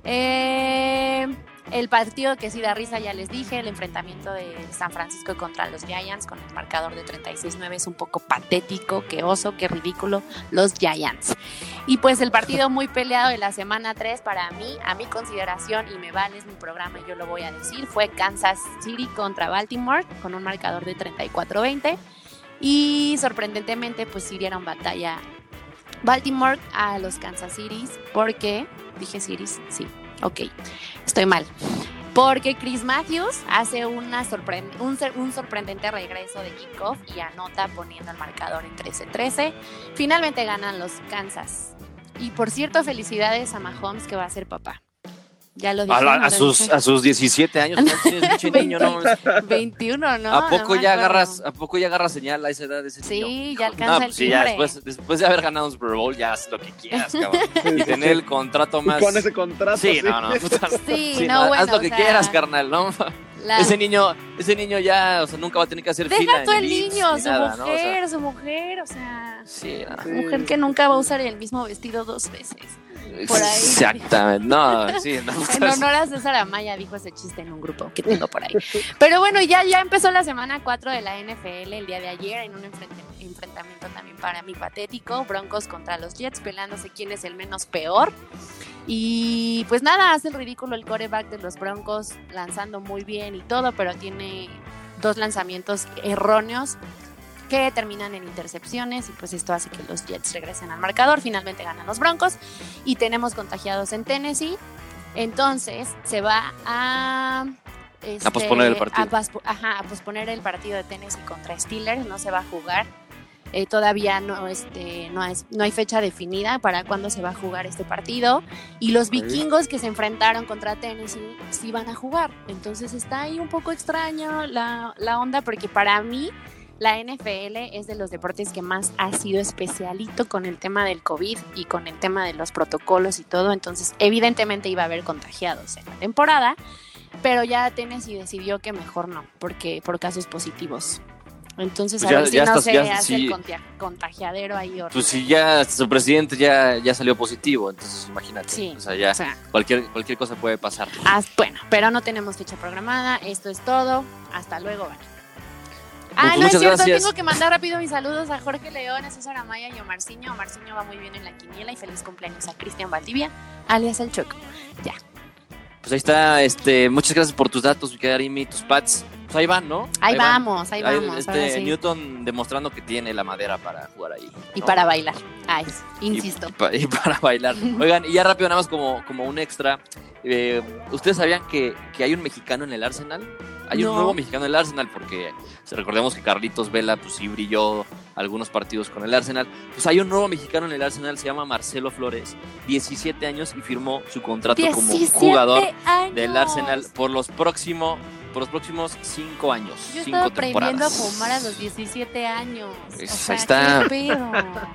Eh, el partido que sí da risa, ya les dije, el enfrentamiento de San Francisco contra los Giants con el marcador de 36-9 es un poco patético, qué oso, qué ridículo, los Giants. Y pues el partido muy peleado de la semana 3 para mí, a mi consideración, y me vale, es mi programa yo lo voy a decir, fue Kansas City contra Baltimore con un marcador de 34-20. Y sorprendentemente, pues sí dieron batalla Baltimore a los Kansas City porque, dije Cities, sí, ok, estoy mal. Porque Chris Matthews hace una un, un sorprendente regreso de kickoff y anota poniendo el marcador en 13-13. Finalmente ganan los Kansas. Y por cierto, felicidades a Mahomes que va a ser papá. Ya lo dije. A, la- ¿no? a sus, a sus 17 años. No, mames. 21, ¿no? ¿A poco No ya agarras, a poco ya agarras señal a esa edad de ese Sí, niño? ya alcanza No, el pues sí, ya después, después de haber ganado un Super Bowl, ya haz lo que quieras, cabrón. Y tener el contrato Y más. con ese contrato. Sí, no, no. puta, Sí, no, no, bueno, haz lo que o sea, quieras, carnal, ¿no? La- Ese niño, ese niño ya, o sea, nunca va a tener que hacer fila. Deja tú en el niño, ni su nada, ¿no? O sea, mujer, su mujer, o sea, sí, no. Sí. mujer que nunca va a usar el mismo vestido dos veces. Por ahí. Exactamente. No, sí, no. En honor a César Amaya dijo ese chiste en un grupo que tengo por ahí. Pero bueno, ya, ya empezó la semana 4 de la NFL el día de ayer en un enfrentamiento también para mí patético. Broncos contra los Jets peleándose quién es el menos peor. Y pues nada, hace el ridículo el coreback de los Broncos lanzando muy bien y todo, pero tiene dos lanzamientos erróneos que terminan en intercepciones y pues esto hace que los Jets regresen al marcador, finalmente ganan los Broncos y tenemos contagiados en Tennessee, entonces se va a... este, posponer el partido. a paspo- ajá, a posponer el partido de Tennessee contra Steelers, no se va a jugar. Eh, todavía no, este, no, es, no hay fecha definida para cuándo se va a jugar este partido. Y los vikingos que se enfrentaron contra Tennessee sí van a jugar. Entonces está ahí un poco extraño la, la onda porque para mí la NFL es de los deportes que más ha sido especialito con el tema del COVID y con el tema de los protocolos y todo. Entonces evidentemente iba a haber contagiados en la temporada. Pero ya Tennessee decidió que mejor no, porque por casos positivos. Entonces, Pues a ya- ver si ya no estás- se ya- hace sí. el contagiadero ahí. horrible. Pues si ya su presidente ya, ya salió positivo, entonces imagínate. Sí, O sea, ya o sea, cualquier, cualquier cosa puede pasar. ah, bueno, pero no tenemos fecha programada. Esto es todo. Hasta luego. Ah, no es cierto, gracias. tengo que mandar rápido mis saludos a Jorge León, a César Amaya y a Omarciño. Omarciño va muy bien en la quiniela y feliz cumpleaños a Cristian Valdivia, alias El Choco. Pues ahí está, este, muchas gracias por tus datos, mi querida Arimi, tus pads. pues ahí van, ¿no? Ahí, vamos, ahí Ahí vamos. Este sí. Newton demostrando que tiene la madera para jugar ahí. Y para bailar. Ay, insisto. Y, pa- y para bailar. Oigan, y ya rápido, nada más como, como un extra. eh, ¿Ustedes sabían que, que hay un mexicano en el Arsenal? Hay No. un nuevo mexicano en el Arsenal porque recordemos que Carlitos Vela pues sí brilló algunos partidos con el Arsenal. Pues hay un nuevo mexicano en el Arsenal, se llama Marcelo Flores, 17 años y firmó su contrato como 17 jugador años. del Arsenal por los próximos por los próximos cinco años. Yo cinco estaba aprendiendo a fumar a los 17 años. Pues o sea, ahí está.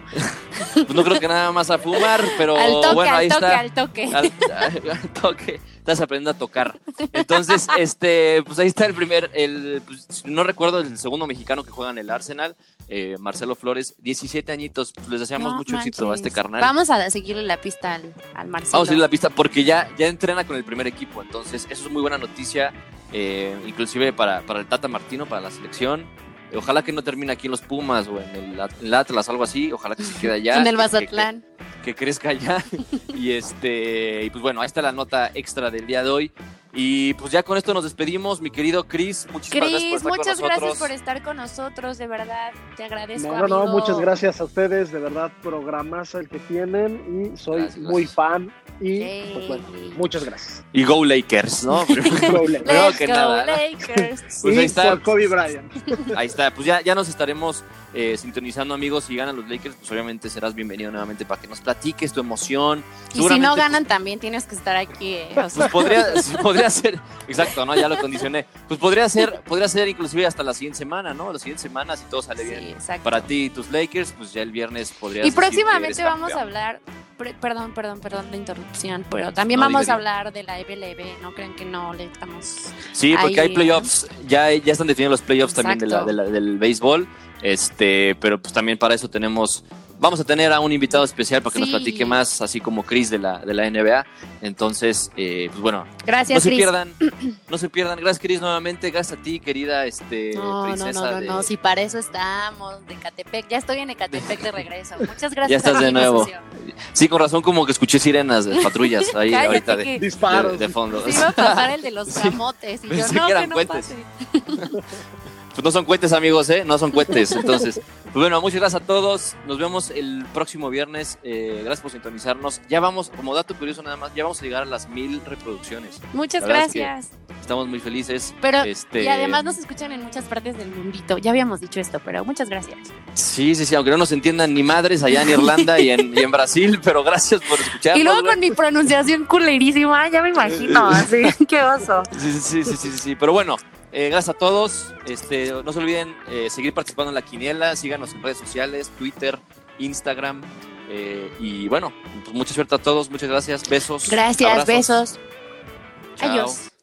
Pues no creo que nada más a fumar, pero al toque, bueno, al ahí toque, está. al toque. al, al toque. Estás aprendiendo a tocar. Entonces, este, pues ahí está el primer, el, pues, no recuerdo el segundo mexicano que juega en el Arsenal, eh, Marcelo Flores, 17 añitos. Pues les deseamos No mucho éxito a este carnal. Vamos a seguirle la pista al, al Marcelo. Vamos a ir a la pista porque ya, ya entrena con el primer equipo. Entonces, eso es muy buena noticia, eh, inclusive para, para el Tata Martino, para la selección. Ojalá que no termine aquí en los Pumas o en el, en el Atlas, algo así. Ojalá que se quede allá. en el que- que- Mazatlán. que crezca ya. y este, y pues bueno, ahí está la nota extra del día de hoy. Y pues ya con esto nos despedimos, mi querido Chris. Muchísimas gracias por estar muchas gracias por estar con nosotros, de verdad. Te agradezco. No, no, no, muchas gracias a ustedes, de verdad, programazo el que tienen y soy Gracias, muy gracias. fan y pues bueno, muchas gracias. Y Go Lakers, ¿no? Go Lakers. Primero Let's que go, nada. Lakers. Pues y ahí está. por Kobe Bryant. Ahí está, pues ya, ya nos estaremos eh, sintonizando, amigos. Si ganan los Lakers, pues obviamente serás bienvenido nuevamente para que nos platiques tu emoción. Y si no pues, ganan, también tienes que estar aquí. eh, o sea, Pues podría, podría ser, exacto, ¿no? Ya lo condicioné. Pues podría ser, podría ser inclusive hasta la siguiente semana, ¿no? La siguiente semana, si todo sale sí, bien. exacto. Para ti y tus Lakers, pues ya el viernes podrías Y próximamente vamos a hablar, perdón, perdón, perdón la interrupción, pero también No, vamos a hablar de la EBLB, no crean que no le estamos... Sí, porque Ahí, hay playoffs, ya, ya están definidos los playoffs también de la, Exacto. de la- del béisbol, este, pero pues también para eso tenemos, vamos a tener a un invitado especial para que nos Sí. platique más, así como Chris de la, de la NBA. Entonces, eh, pues bueno, Gracias, no se Cris. pierdan, no se pierdan. Gracias, Chris, nuevamente. Gracias a ti, querida este, No, no, princesa. no, no, de- no, si para eso estamos, de Ecatepec. Ya estoy en Ecatepec de regreso. Muchas gracias. Ya estás de nuevo. Sí, con razón, como que escuché sirenas de patrullas ahí Cállate ahorita de, de, Disparos. de fondo. se iba a pasar el de los Sí. camotes y yo Pensé no, que eran que no. Pues no son cohetes, amigos, ¿eh? No son cohetes. Entonces, pues bueno, muchas gracias a todos. Nos vemos el próximo viernes. Eh, gracias por sintonizarnos. Ya vamos, como dato curioso nada más, ya vamos a llegar a las mil reproducciones. Muchas verdad es que gracias. Estamos muy felices. Pero, Este, y además nos escuchan en muchas partes del mundito. Ya habíamos dicho esto, pero muchas gracias. Sí, sí, sí, aunque no nos entiendan ni madres allá en Irlanda y en, y en Brasil, pero gracias por escucharnos. Y luego con mi pronunciación culerísima, ya me imagino, así, qué oso. Sí, sí, sí, sí, sí, sí. Pero bueno, eh, gracias a todos. Este, no se olviden eh, seguir participando en la quiniela. Síganos en redes sociales, Twitter, Instagram. eh, y bueno, pues mucha suerte a todos. Muchas gracias. Besos. Gracias, abrazos. besos. Chao. Adiós.